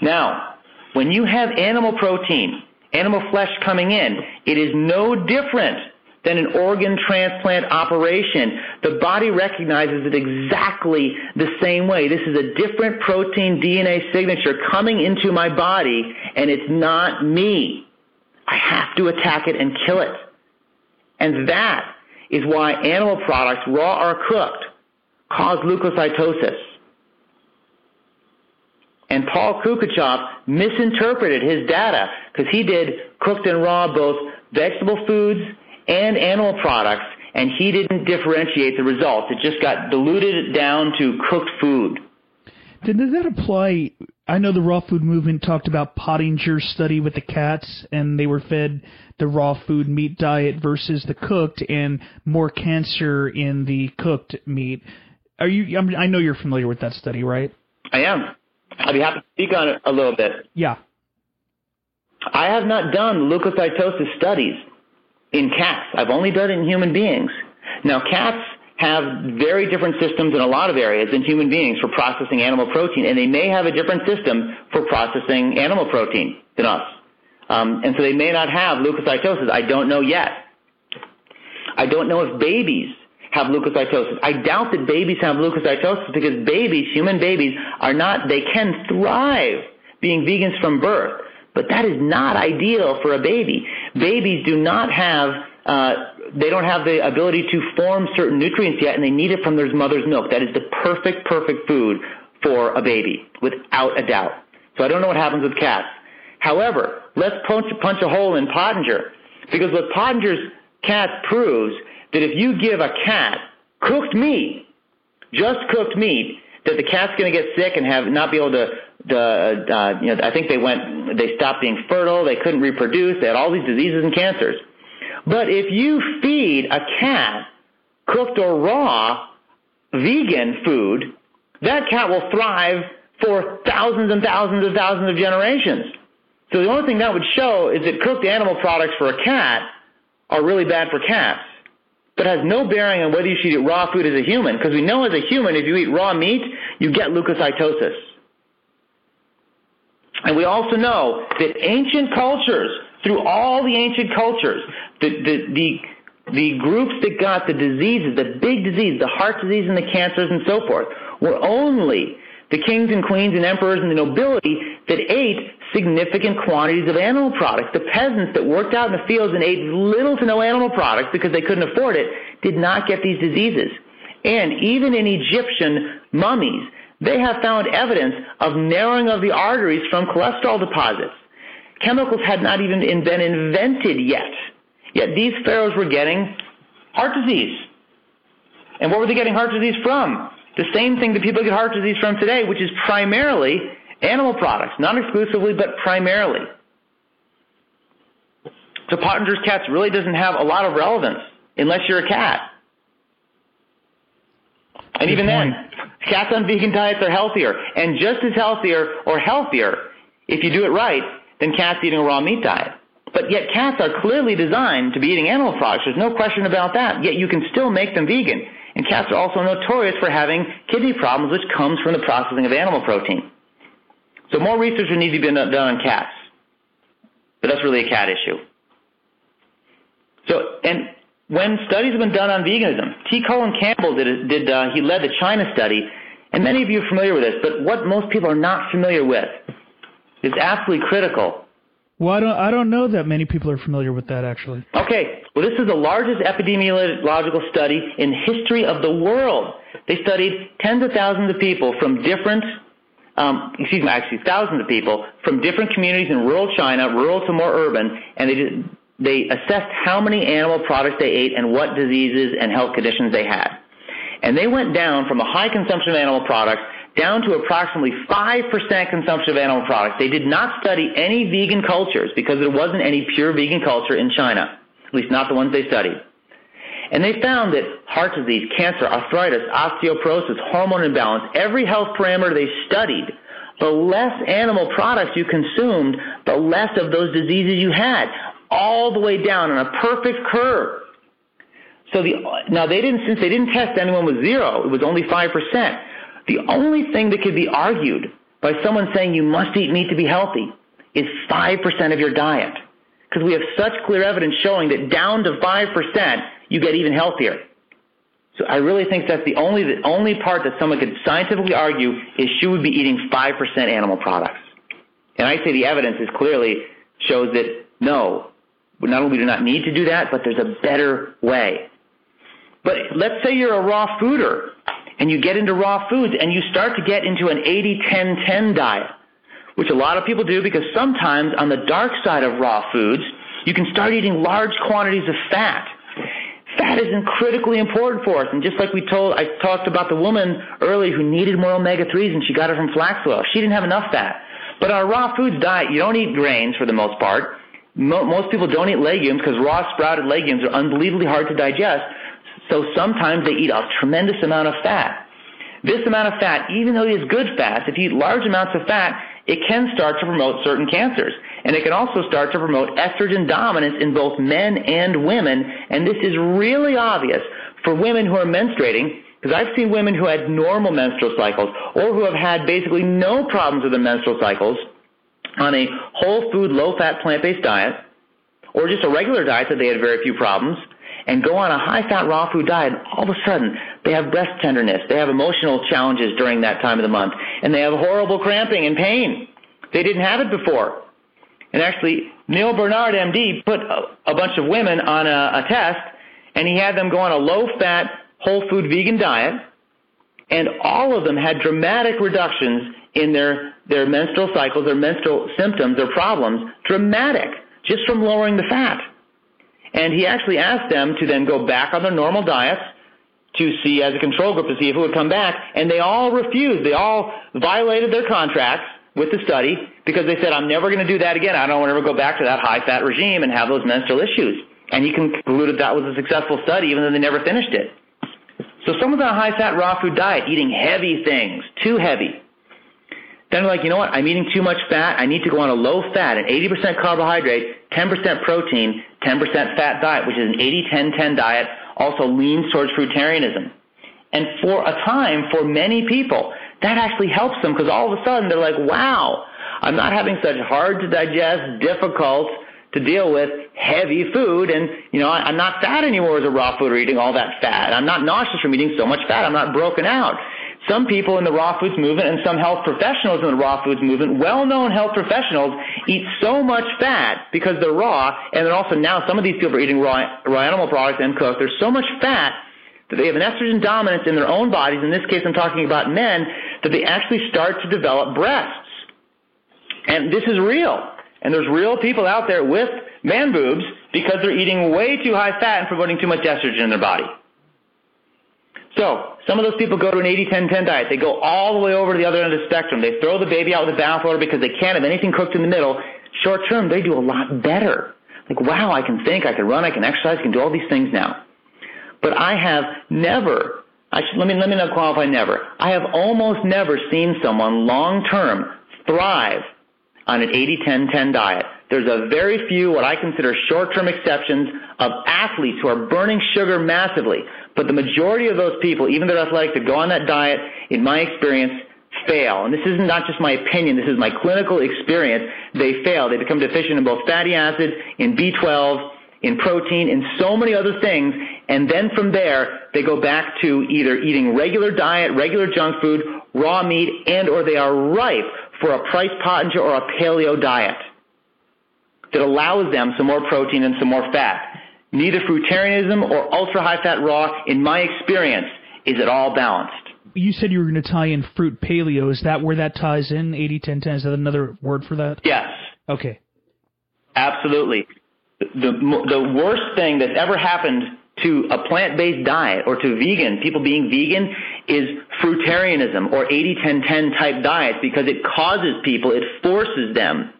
Now, when you have animal protein, animal flesh coming in, it is no different than an organ transplant operation. The body recognizes it exactly the same way. This is a different protein DNA signature coming into my body, and it's not me. I have to attack it and kill it. And that is why animal products, raw or cooked, cause leukocytosis. And Paul Kouchakoff misinterpreted his data because he did cooked and raw both vegetable foods and animal products, and he didn't differentiate the results. It just got diluted down to cooked food. Does that apply? I know the raw food movement talked about Pottenger's study with the cats, and they were fed the raw food meat diet versus the cooked, and more cancer in the cooked meat. Are you? I know you're familiar with that study, right? I am. I'd be happy to speak on it a little bit. Yeah. I have not done leukocytosis studies in cats. I've only done it in human beings. Now, cats have very different systems in a lot of areas than human beings for processing animal protein, and they may have a different system for processing animal protein than us. Um, and so they may not have leukocytosis. I don't know yet. I don't know if babies have leukocytosis. I doubt that babies have leukocytosis because babies, human babies, are not, they can thrive being vegans from birth. But that is not ideal for a baby. Babies do not have, uh, they don't have the ability to form certain nutrients yet, and they need it from their mother's milk. That is the perfect, perfect food for a baby, without a doubt. So I don't know what happens with cats. However, let's punch, punch a hole in Pottenger, because what Pottenger's cat proves that if you give a cat cooked meat, just cooked meat, that the cat's going to get sick and have not be able to, the, uh, you know, I think they went, they stopped being fertile, they couldn't reproduce, they had all these diseases and cancers. But if you feed a cat cooked or raw vegan food, that cat will thrive for thousands and thousands and thousands of generations. So the only thing that would show is that cooked animal products for a cat are really bad for cats but has no bearing on whether you should eat raw food as a human, because we know as a human, if you eat raw meat, you get leukocytosis. And we also know that ancient cultures, through all the ancient cultures, the, the, the, the groups that got the diseases, the big diseases, the heart disease and the cancers and so forth, were only the kings and queens and emperors and the nobility that ate significant quantities of animal products. The peasants that worked out in the fields and ate little to no animal products because they couldn't afford it did not get these diseases. And even in Egyptian mummies, they have found evidence of narrowing of the arteries from cholesterol deposits. Chemicals had not even been invented yet. Yet these pharaohs were getting heart disease. And what were they getting heart disease from? The same thing that people get heart disease from today, which is primarily animal products, not exclusively, but primarily. So Pottenger's cats really doesn't have a lot of relevance unless you're a cat. And even then, cats on vegan diets are healthier and just as healthier or healthier if you do it right than cats eating a raw meat diet. But yet cats are clearly designed to be eating animal products. There's no question about that. Yet you can still make them vegan. And cats are also notorious for having kidney problems, which comes from the processing of animal protein. So more research would need to be done on cats. But that's really a cat issue. So, and when studies have been done on veganism, T. Colin Campbell did, did uh, he led the China study, and many of you are familiar with this, but what most people are not familiar with is absolutely critical. Well, I don't, I don't know that many people are familiar with that, actually. Okay. Well, this is the largest epidemiological study in history of the world. They studied tens of thousands of people from different, um, excuse me, actually thousands of people from different communities in rural China, rural to more urban, and they they assessed how many animal products they ate and what diseases and health conditions they had. And they went down from a high consumption of animal products down to approximately 5% consumption of animal products. They did not study any vegan cultures because there wasn't any pure vegan culture in China, at least not the ones they studied. And they found that heart disease, cancer, arthritis, osteoporosis, hormone imbalance, every health parameter they studied, the less animal products you consumed, the less of those diseases you had all the way down on a perfect curve. So the, now they didn't, since they didn't test anyone with zero, it was only 5%. The only thing that could be argued by someone saying you must eat meat to be healthy is 5% of your diet. Because we have such clear evidence showing that down to 5%, you get even healthier. So I really think that's the only, the only part that someone could scientifically argue is she would be eating 5% animal products. And I say the evidence is clearly shows that no, not only do not need to do that, but there's a better way. But let's say you're a raw fooder and you get into raw foods and you start to get into an 80-10-10 diet, which a lot of people do because sometimes on the dark side of raw foods, you can start eating large quantities of fat. Fat is critically important for us. And just like we told, I talked about the woman earlier who needed more omega-3s and she got it from flax oil. She didn't have enough fat. But a raw foods diet, you don't eat grains for the most part most people don't eat legumes because raw sprouted legumes are unbelievably hard to digest. So sometimes they eat a tremendous amount of fat. This amount of fat, even though it is good fat, if you eat large amounts of fat, it can start to promote certain cancers. And it can also start to promote estrogen dominance in both men and women. And this is really obvious for women who are menstruating because I've seen women who had normal menstrual cycles or who have had basically no problems with their menstrual cycles on a whole food, low fat, plant based diet, or just a regular diet that they had very few problems, and go on a high fat raw food diet, all of a sudden they have breast tenderness, they have emotional challenges during that time of the month, and they have horrible cramping and pain. They didn't have it before. And actually, Neal Barnard, MD, put a, a bunch of women on a, a test, and he had them go on a low fat, whole food vegan diet, and all of them had dramatic reductions in their, their menstrual cycles, their menstrual symptoms, their problems, dramatic, just from lowering the fat. And he actually asked them to then go back on their normal diets to see as a control group to see if it would come back, and they all refused. They all violated their contracts with the study because they said, I'm never going to do that again. I don't want to ever go back to that high fat regime and have those menstrual issues. And he concluded that was a successful study even though they never finished it. So someone's on a high fat raw food diet, eating heavy things, too heavy, then they're like, you know what? I'm eating too much fat. I need to go on a low fat, an 80% carbohydrate, 10% protein, 10% fat diet, which is an 80-10-10 diet, also leans towards fruitarianism. And for a time, for many people, that actually helps them because all of a sudden they're like, wow, I'm not having such hard to digest, difficult to deal with heavy food and you know I'm not fat anymore as a raw food or eating all that fat. I'm not nauseous from eating so much fat. I'm not broken out. Some people in the raw foods movement and some health professionals in the raw foods movement, well-known health professionals, eat so much fat because they're raw, and then also now some of these people are eating raw, raw animal products and cooked. There's so much fat that they have an estrogen dominance in their own bodies. In this case, I'm talking about men that they actually start to develop breasts. And this is real. And there's real people out there with man boobs because they're eating way too high fat and promoting too much estrogen in their body. So, some of those people go to an 80-10-10 diet. They go all the way over to the other end of the spectrum. They throw the baby out with the bathwater because they can't have anything cooked in the middle. Short term, they do a lot better. Like, wow, I can think, I can run, I can exercise, I can do all these things now. But I have never, I should, let me, let me not qualify never. I have almost never seen someone long term thrive on an 80-10-10 diet. There's a very few, what I consider short-term exceptions of athletes who are burning sugar massively. But the majority of those people, even though they're athletic, to go on that diet, in my experience, fail. And this is not just my opinion, this is my clinical experience. They fail. They become deficient in both fatty acids, in B12, in protein, in so many other things. And then from there, they go back to either eating regular diet, regular junk food, raw meat, and or they are ripe for a Price Pottenger or a paleo diet that allows them some more protein and some more fat. Neither fruitarianism or ultra high fat raw, in my experience, is at all balanced. You said you were going to tie in fruit paleo. Is that where that ties in? 80 10 10? Is that another word for that? Yes. Okay. Absolutely. The, the worst thing that's ever happened to a plant-based diet or to vegan, people being vegan, is fruitarianism or 80-10-10 type diets because it causes people, it forces them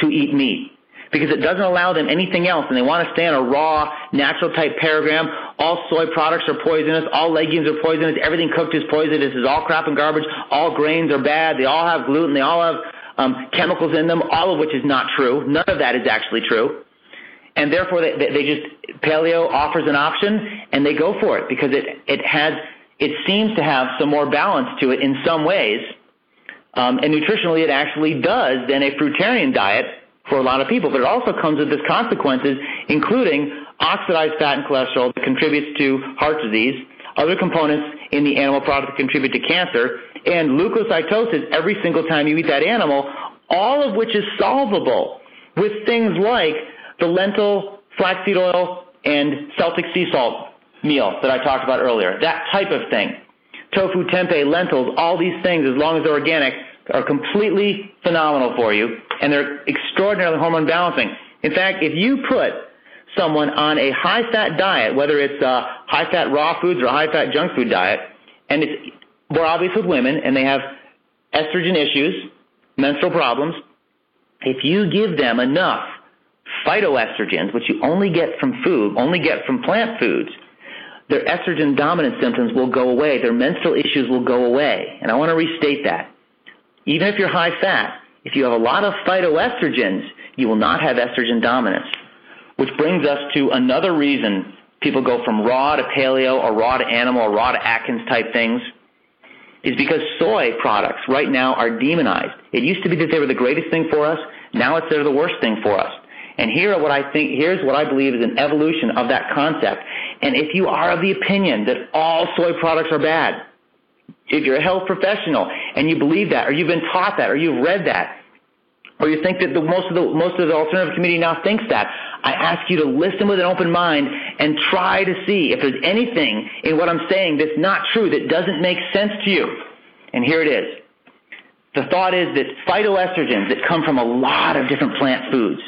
to eat meat because it doesn't allow them anything else and they want to stay on a raw, natural type paradigm. All soy products are poisonous. All legumes are poisonous. Everything cooked is poisonous. Is all crap and garbage. All grains are bad. They all have gluten. They all have um, chemicals in them, all of which is not true. None of that is actually true and therefore they, they just paleo offers an option and they go for it because it it has it seems to have some more balance to it in some ways, um, and nutritionally it actually does than a fruitarian diet for a lot of people. But it also comes with its consequences, including oxidized fat and cholesterol that contributes to heart disease, other components in the animal product that contribute to cancer, and leukocytosis every single time you eat that animal, all of which is solvable with things like the lentil, flaxseed oil, and Celtic sea salt meal that I talked about earlier. That type of thing. Tofu, tempeh, lentils, all these things, as long as they're organic, are completely phenomenal for you, and they're extraordinarily hormone balancing. In fact, if you put someone on a high-fat diet, whether it's a high-fat raw foods or a high-fat junk food diet, and it's more obvious with women, and they have estrogen issues, menstrual problems, if you give them enough phytoestrogens, which you only get from food, only get from plant foods, their estrogen dominant symptoms will go away. Their menstrual issues will go away. And I want to restate that. Even if you're high fat, if you have a lot of phytoestrogens, you will not have estrogen dominance. Which brings us to another reason people go from raw to paleo or raw to animal or raw to Atkins type things is because soy products right now are demonized. It used to be that they were the greatest thing for us. Now it's they're the worst thing for us. And here what I think, here's what I believe is an evolution of that concept. And if you are of the opinion that all soy products are bad, if you're a health professional and you believe that, or you've been taught that, or you've read that, or you think that the, most of the most of the alternative community now thinks that, I ask you to listen with an open mind and try to see if there's anything in what I'm saying that's not true, that doesn't make sense to you. And here it is. The thought is that phytoestrogens that come from a lot of different plant foods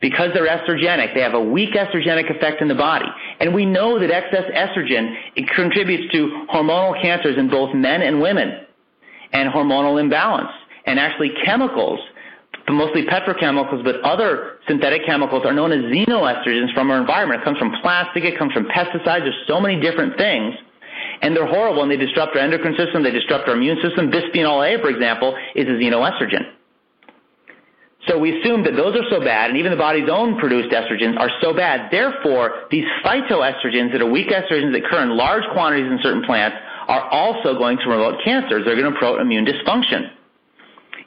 because they're estrogenic, they have a weak estrogenic effect in the body. And we know that excess estrogen it contributes to hormonal cancers in both men and women and hormonal imbalance. And actually chemicals, mostly petrochemicals, but other synthetic chemicals are known as xenoestrogens from our environment. It comes from plastic, it comes from pesticides, there's so many different things. And they're horrible and they disrupt our endocrine system, they disrupt our immune system. Bisphenol A, for example, is a xenoestrogen. So we assume that those are so bad, and even the body's own produced estrogens are so bad. Therefore, these phytoestrogens that are weak estrogens that occur in large quantities in certain plants are also going to promote cancers. They're going to promote immune dysfunction.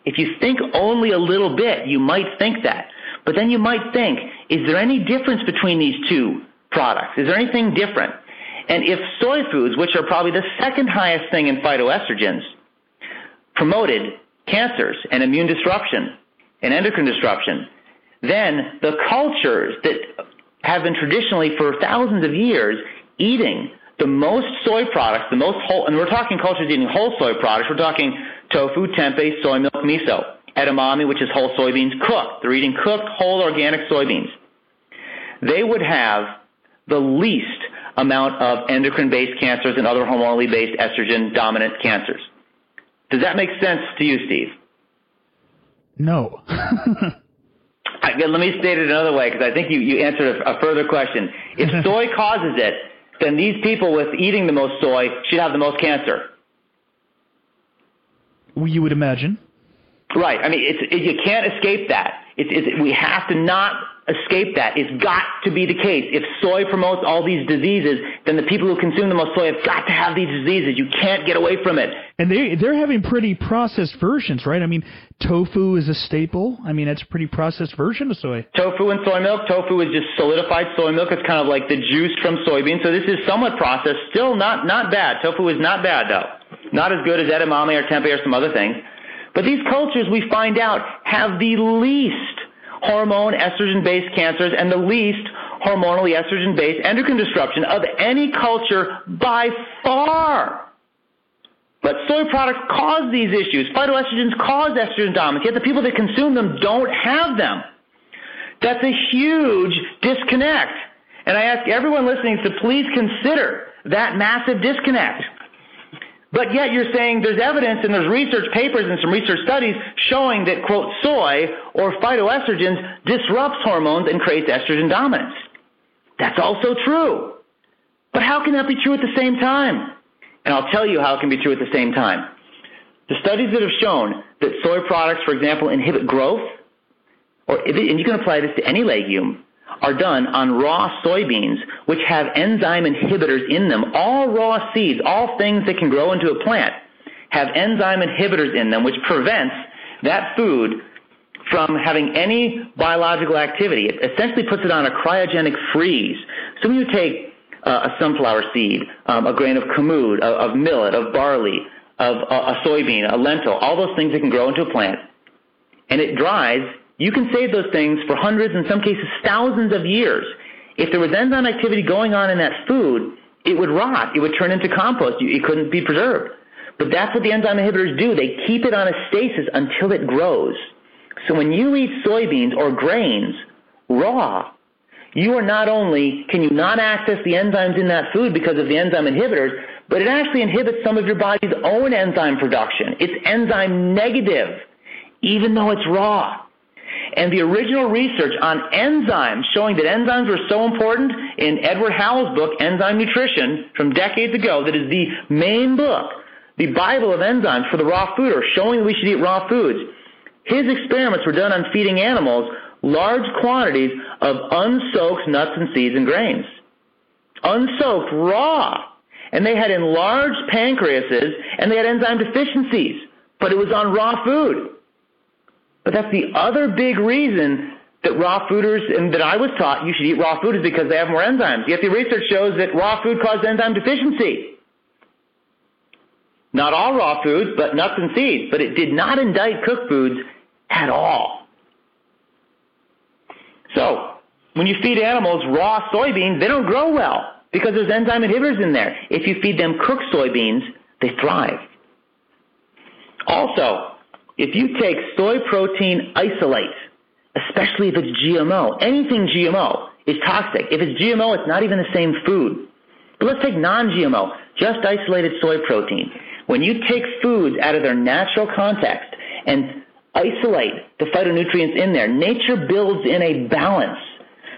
If you think only a little bit, you might think that. But then you might think, is there any difference between these two products? Is there anything different? And if soy foods, which are probably the second highest thing in phytoestrogens, promoted cancers and immune disruption, and endocrine disruption, then the cultures that have been traditionally for thousands of years eating the most soy products, the most whole, and we're talking cultures eating whole soy products. We're talking tofu, tempeh, soy milk, miso, edamame, which is whole soybeans, cooked. They're eating cooked, whole organic soybeans. They would have the least amount of endocrine-based cancers and other hormonally based estrogen-dominant cancers. Does that make sense to you, Steve? No. I, let me state it another way because I think you, you answered a, a further question. If soy causes it, then these people with eating the most soy should have the most cancer. You would imagine. Right. I mean, you can't escape that. It's, it's, we have to not escape that. It's got to be the case. If soy promotes all these diseases, then the people who consume the most soy have got to have these diseases. You can't get away from it. And they they're having pretty processed versions, right? I mean, tofu is a staple. I mean, it's a pretty processed version of soy. Tofu and soy milk. Tofu is just solidified soy milk. It's kind of like the juice from soybeans. So this is somewhat processed. Still not not bad. Tofu is not bad though. Not as good as edamame or tempeh or some other things. But these cultures, we find out, have the least hormone estrogen-based cancers and the least hormonally estrogen-based endocrine disruption of any culture by far. But soy products cause these issues. Phytoestrogens cause estrogen dominance, yet the people that consume them don't have them. That's a huge disconnect. And I ask everyone listening to please consider that massive disconnect. But yet you're saying there's evidence and there's research papers and some research studies showing that, quote, soy or phytoestrogens disrupts hormones and creates estrogen dominance. That's also true. But how can that be true at the same time? And I'll tell you how it can be true at the same time. The studies that have shown that soy products, for example, inhibit growth, or, and you can apply this to any legume, are done on raw soybeans, which have enzyme inhibitors in them. All raw seeds, all things that can grow into a plant, have enzyme inhibitors in them, which prevents that food from having any biological activity. It essentially puts it on a cryogenic freeze. So when you take uh, a sunflower seed, um, a grain of kamut, of, of millet, of barley, of uh, a soybean, a lentil, all those things that can grow into a plant, and it dries you can save those things for hundreds, in some cases thousands of years. If there was enzyme activity going on in that food, it would rot. It would turn into compost. It couldn't be preserved. But that's what the enzyme inhibitors do. They keep it on a stasis until it grows. So when you eat soybeans or grains raw, you are not only, can you not access the enzymes in that food because of the enzyme inhibitors, but it actually inhibits some of your body's own enzyme production. It's enzyme negative, even though it's raw. And the original research on enzymes showing that enzymes were so important in Edward Howell's book, Enzyme Nutrition, from decades ago, that is the main book, the Bible of enzymes for the raw fooder, showing that we should eat raw foods. His experiments were done on feeding animals large quantities of unsoaked nuts and seeds and grains. Unsoaked, raw. And they had enlarged pancreases and they had enzyme deficiencies, but it was on raw food. But that's the other big reason that raw fooders, and that I was taught you should eat raw food is because they have more enzymes. Yet the research shows that raw food causes enzyme deficiency. Not all raw foods, but nuts and seeds. But it did not indict cooked foods at all. So, when you feed animals raw soybeans, they don't grow well because there's enzyme inhibitors in there. If you feed them cooked soybeans, they thrive. Also, if you take soy protein isolate, especially if it's GMO, anything GMO is toxic. If it's GMO, it's not even the same food. But let's take non-GMO, just isolated soy protein. When you take foods out of their natural context and isolate the phytonutrients in there, nature builds in a balance.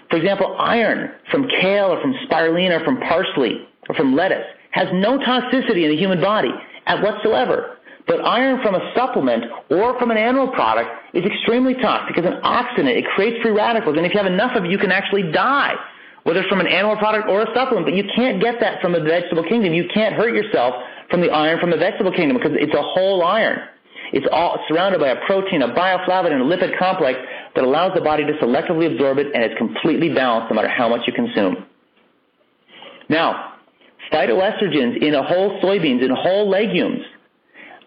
For example, iron from kale or from spirulina or from parsley or from lettuce has no toxicity in the human body at whatsoever. But iron from a supplement or from an animal product is extremely toxic because an oxidant, it creates free radicals. And if you have enough of it, you can actually die, whether it's from an animal product or a supplement. But you can't get that from the vegetable kingdom. You can't hurt yourself from the iron from the vegetable kingdom because it's a whole iron. It's all surrounded by a protein, a bioflavin, and a lipid complex that allows the body to selectively absorb it, and it's completely balanced no matter how much you consume. Now, phytoestrogens in a whole soybeans, in whole legumes,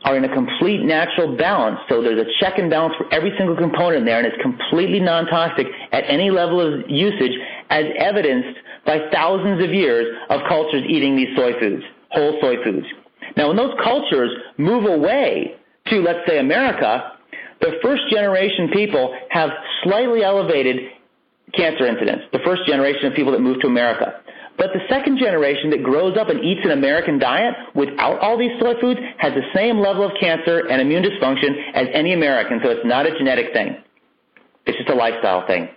are in a complete natural balance. So there's a check and balance for every single component there, and it's completely non-toxic at any level of usage, as evidenced by thousands of years of cultures eating these soy foods, whole soy foods. Now, when those cultures move away to, let's say, America, the first generation people have slightly elevated cancer incidence, the first generation of people that move to America. But the second generation that grows up and eats an American diet without all these soy foods has the same level of cancer and immune dysfunction as any American, so it's not a genetic thing. It's just a lifestyle thing.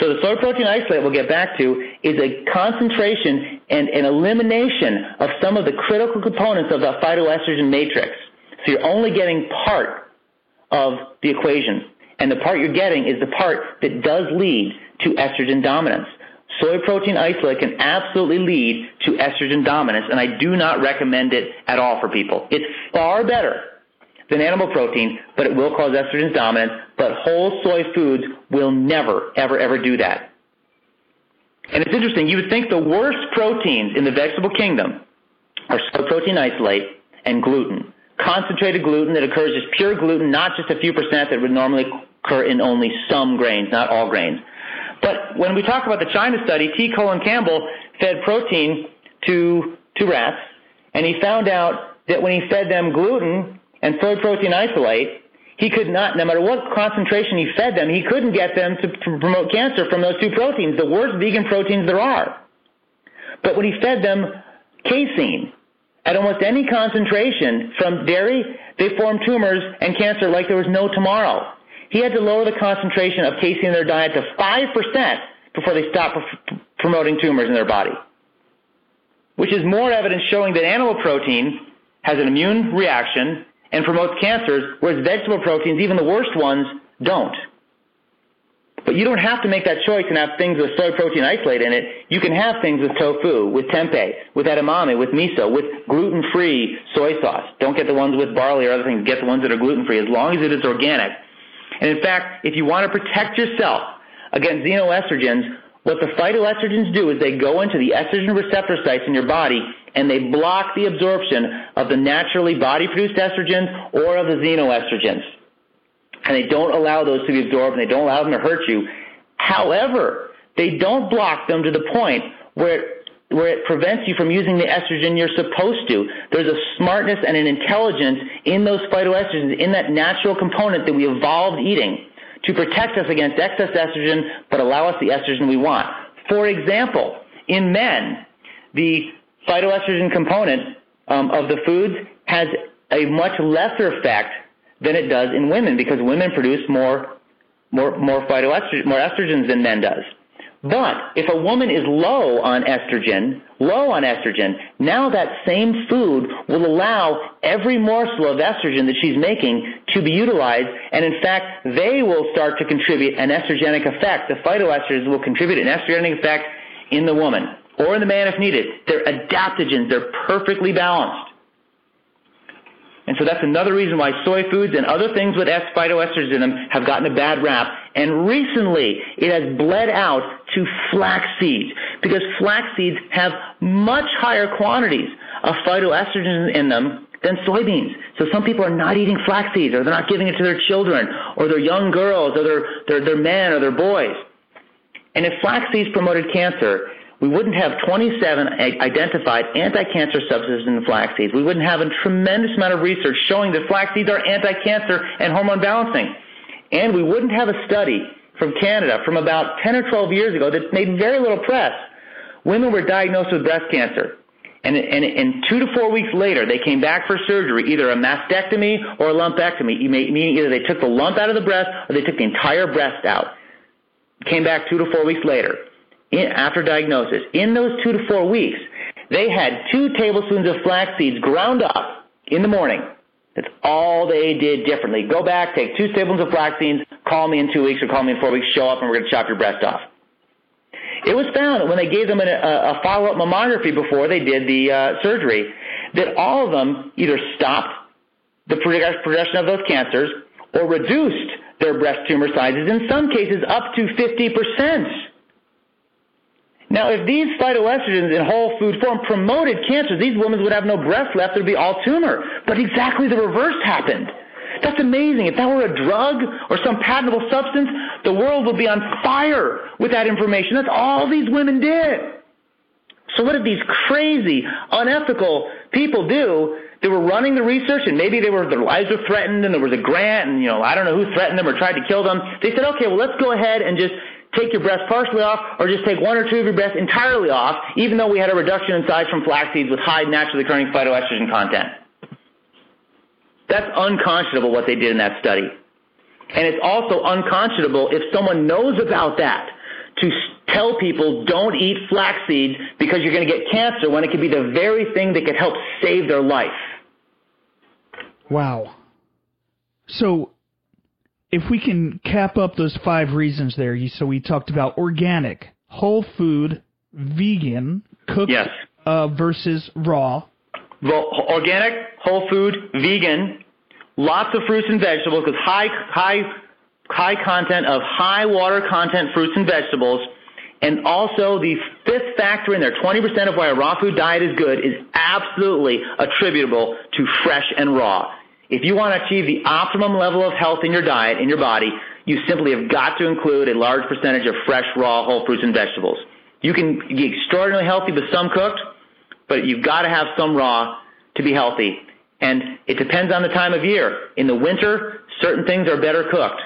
So the soy protein isolate we'll get back to is a concentration and an elimination of some of the critical components of the phytoestrogen matrix. So you're only getting part of the equation. And the part you're getting is the part that does lead to estrogen dominance. Soy protein isolate can absolutely lead to estrogen dominance, and I do not recommend it at all for people. It's far better than animal protein, but it will cause estrogen dominance, but whole soy foods will never, ever, ever do that. And it's interesting, you would think the worst proteins in the vegetable kingdom are soy protein isolate and gluten. Concentrated gluten that occurs as pure gluten, not just a few percent that would normally occur in only some grains, not all grains. But when we talk about the China study, T. Colin Campbell fed protein to, to rats, and he found out that when he fed them gluten and soy protein isolate, he could not, no matter what concentration he fed them, he couldn't get them to, to promote cancer from those two proteins, the worst vegan proteins there are. But when he fed them casein at almost any concentration from dairy, they formed tumors and cancer like there was no tomorrow. He had to lower the concentration of casein in their diet to 5% before they stopped promoting tumors in their body, which is more evidence showing that animal protein has an immune reaction and promotes cancers, whereas vegetable proteins, even the worst ones, don't. But you don't have to make that choice and have things with soy protein isolate in it. You can have things with tofu, with tempeh, with edamame, with miso, with gluten-free soy sauce. Don't get the ones with barley or other things. Get the ones that are gluten-free, as long as it is organic. And in fact, if you want to protect yourself against xenoestrogens, what the phytoestrogens do is they go into the estrogen receptor sites in your body and they block the absorption of the naturally body produced estrogens or of the xenoestrogens. And they don't allow those to be absorbed and they don't allow them to hurt you. However, they don't block them to the point where where it prevents you from using the estrogen you're supposed to. There's a smartness and an intelligence in those phytoestrogens, in that natural component that we evolved eating to protect us against excess estrogen but allow us the estrogen we want. For example, in men, the phytoestrogen component um, of the foods has a much lesser effect than it does in women because women produce more more more phytoestrogen more estrogens than men does. But if a woman is low on estrogen, low on estrogen, now that same food will allow every morsel of estrogen that she's making to be utilized, and in fact, they will start to contribute an estrogenic effect. The phytoestrogens will contribute an estrogenic effect in the woman or in the man if needed. They're adaptogens. They're perfectly balanced. And so that's another reason why soy foods and other things with S phytoestrogens in them have gotten a bad rap. And recently, it has bled out to flax seeds because flax seeds have much higher quantities of phytoestrogens in them than soybeans. So some people are not eating flax seeds or they're not giving it to their children or their young girls or their, their, their men or their boys. And if flax seeds promoted cancer, we wouldn't have 27 identified anti-cancer substances in flax seeds. We wouldn't have a tremendous amount of research showing that flax seeds are anti-cancer and hormone balancing. And we wouldn't have a study from Canada from about 10 or 12 years ago that made very little press. Women were diagnosed with breast cancer. And, and, and two to four weeks later, they came back for surgery, either a mastectomy or a lumpectomy, meaning either they took the lump out of the breast or they took the entire breast out. Came back two to four weeks later in, after diagnosis. In those two to four weeks, they had two tablespoons of flax seeds ground up in the morning. That's all they did differently. Go back, take two tablespoons of flax seeds, call me in two weeks or call me in four weeks, show up, and we're going to chop your breast off. It was found that when they gave them a, a follow-up mammography before they did the uh, surgery, that all of them either stopped the progression of those cancers or reduced their breast tumor sizes, in some cases up to 50 percent. Now, if these phytoestrogens in whole food form promoted cancer, these women would have no breast left. There'd be all tumor. But exactly the reverse happened. That's amazing. If that were a drug or some patentable substance, the world would be on fire with that information. That's all these women did. So what did these crazy, unethical people do? They were running the research and maybe they were, their lives were threatened and there was a grant and, you know, I don't know who threatened them or tried to kill them. They said, okay, well, let's go ahead and just take your breast partially off or just take one or two of your breasts entirely off, even though we had a reduction in size from flax seeds with high naturally occurring phytoestrogen content. That's unconscionable what they did in that study. And it's also unconscionable if someone knows about that to tell people don't eat flax seeds because you're going to get cancer when it could be the very thing that could help save their life. Wow. So if we can cap up those five reasons there, so we talked about organic, whole food, vegan, cooked yes. uh, versus raw. Well, organic, whole food, vegan, lots of fruits and vegetables because high high high content of high water content fruits and vegetables. And also the fifth factor in there, 20% of why a raw food diet is good, is absolutely attributable to fresh and raw. If you want to achieve the optimum level of health in your diet, in your body, you simply have got to include a large percentage of fresh, raw, whole fruits and vegetables. You can be extraordinarily healthy with some cooked, but you've got to have some raw to be healthy. And it depends on the time of year. In the winter, certain things are better cooked.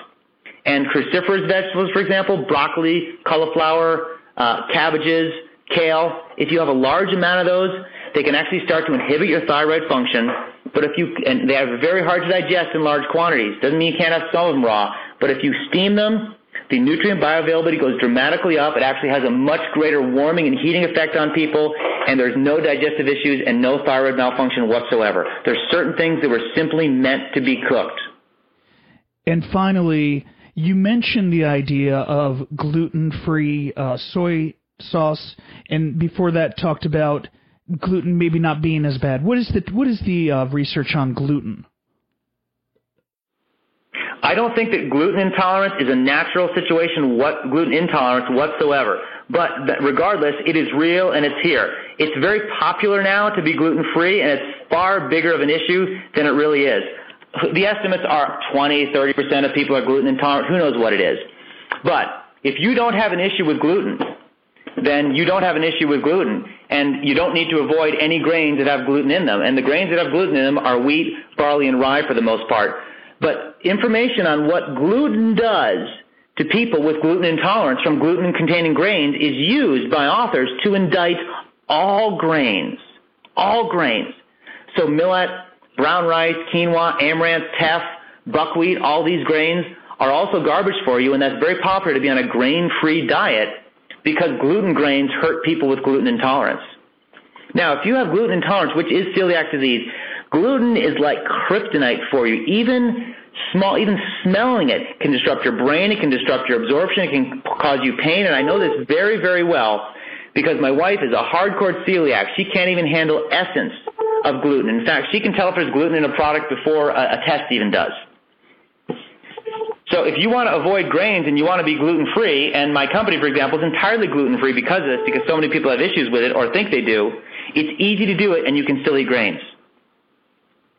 And cruciferous vegetables, for example, broccoli, cauliflower, uh, cabbages, kale, if you have a large amount of those, they can actually start to inhibit your thyroid function. But if you, and they are very hard to digest in large quantities. Doesn't mean you can't have some of them raw. But if you steam them, the nutrient bioavailability goes dramatically up. It actually has a much greater warming and heating effect on people, and there's no digestive issues and no thyroid malfunction whatsoever. There's certain things that were simply meant to be cooked. And finally, you mentioned the idea of gluten-free uh, soy sauce, and before that talked about gluten maybe not being as bad. What is the what is the uh, research on gluten? I don't think that gluten intolerance is a natural situation, what gluten intolerance whatsoever. But regardless, it is real and it's here. It's very popular now to be gluten free and it's far bigger of an issue than it really is. The estimates are 20, 30% of people are gluten intolerant. Who knows what it is? But if you don't have an issue with gluten, then you don't have an issue with gluten. And you don't need to avoid any grains that have gluten in them. And the grains that have gluten in them are wheat, barley, and rye for the most part. But information on what gluten does to people with gluten intolerance from gluten containing grains is used by authors to indict all grains. All grains. So millet, brown rice, quinoa, amaranth, teff, buckwheat, all these grains are also garbage for you, and that's very popular to be on a grain-free diet because gluten grains hurt people with gluten intolerance. Now, if you have gluten intolerance, which is celiac disease, Gluten is like kryptonite for you. Even small, even smelling it can disrupt your brain. It can disrupt your absorption. It can cause you pain. And I know this very, very well because my wife is a hardcore celiac. She can't even handle essence of gluten. In fact, she can tell if there's gluten in a product before a, a test even does. So if you want to avoid grains and you want to be gluten free, and my company, for example, is entirely gluten free because of this, because so many people have issues with it or think they do, it's easy to do it and you can still eat grains.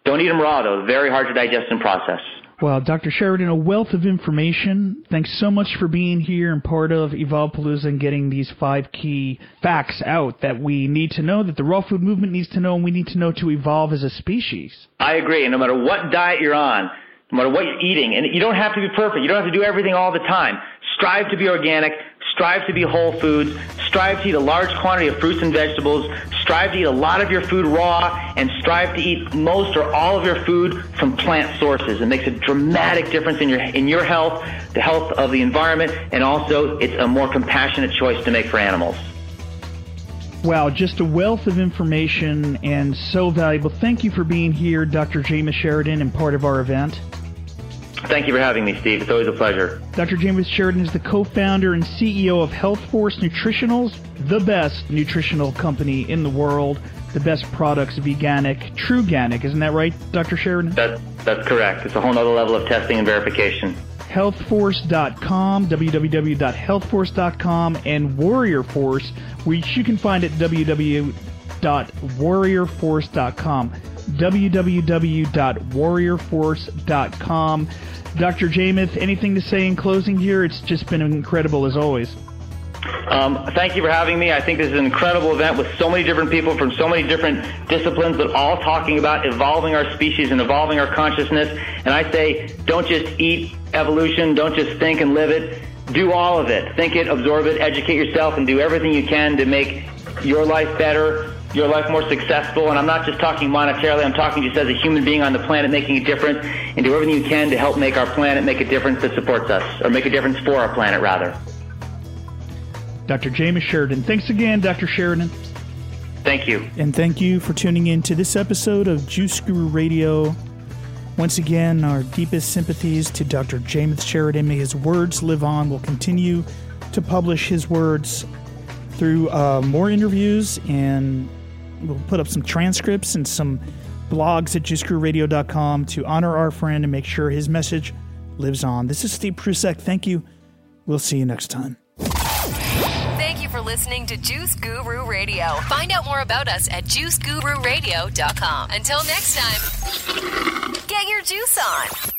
Don't eat them raw, though. Very hard to digest and process. Well, Dr. Sheridan, a wealth of information. Thanks so much for being here and part of Evolve Palooza and getting these five key facts out that we need to know, that the raw food movement needs to know, and we need to know to evolve as a species. I agree. And no matter what diet you're on, no matter what you're eating, and you don't have to be perfect. You don't have to do everything all the time. Strive to be organic. Strive to be whole foods. Strive to eat a large quantity of fruits and vegetables. Strive to eat a lot of your food raw and strive to eat most or all of your food from plant sources. It makes a dramatic difference in your, in your health, the health of the environment, and also it's a more compassionate choice to make for animals. Wow, just a wealth of information and so valuable. Thank you for being here, Dr. Jameth Sheridan, and part of our event. Thank you for having me, Steve. It's always a pleasure. Dr. Jameth Sheridan is the co-founder and CEO of Health Force Nutritionals, the best nutritional company in the world, the best products, veganic, true organic. Isn't that right, Dr. Sheridan? That, that's correct. It's a whole other level of testing and verification. Healthforce.com, www.healthforce.com, and Warrior Force, which you can find at www.warriorforce.com. www.warriorforce.com. Dr. Jameth, anything to say in closing here? It's just been incredible as always. Um, thank you for having me. I think this is an incredible event with so many different people from so many different disciplines, but all talking about evolving our species and evolving our consciousness. And I say, don't just eat evolution, don't just think and live it. Do all of it. Think it, absorb it, educate yourself, and do everything you can to make your life better, your life more successful. And I'm not just talking monetarily, I'm talking just as a human being on the planet making a difference and do everything you can to help make our planet make a difference that supports us, or make a difference for our planet, rather. Dr. Jameth Sheridan. Thanks again, Dr. Sheridan. Thank you. And thank you for tuning in to this episode of Juice Guru Radio. Once again, our deepest sympathies to Dr. Jameth Sheridan. May his words live on. We'll continue to publish his words through uh, more interviews and we'll put up some transcripts and some blogs at juicegururadio.com to honor our friend and make sure his message lives on. This is Steve Prussack. Thank you. We'll see you next time Thank you for listening to Juice Guru Radio. Find out more about us at juicegururadio.com. Until next time, get your juice on.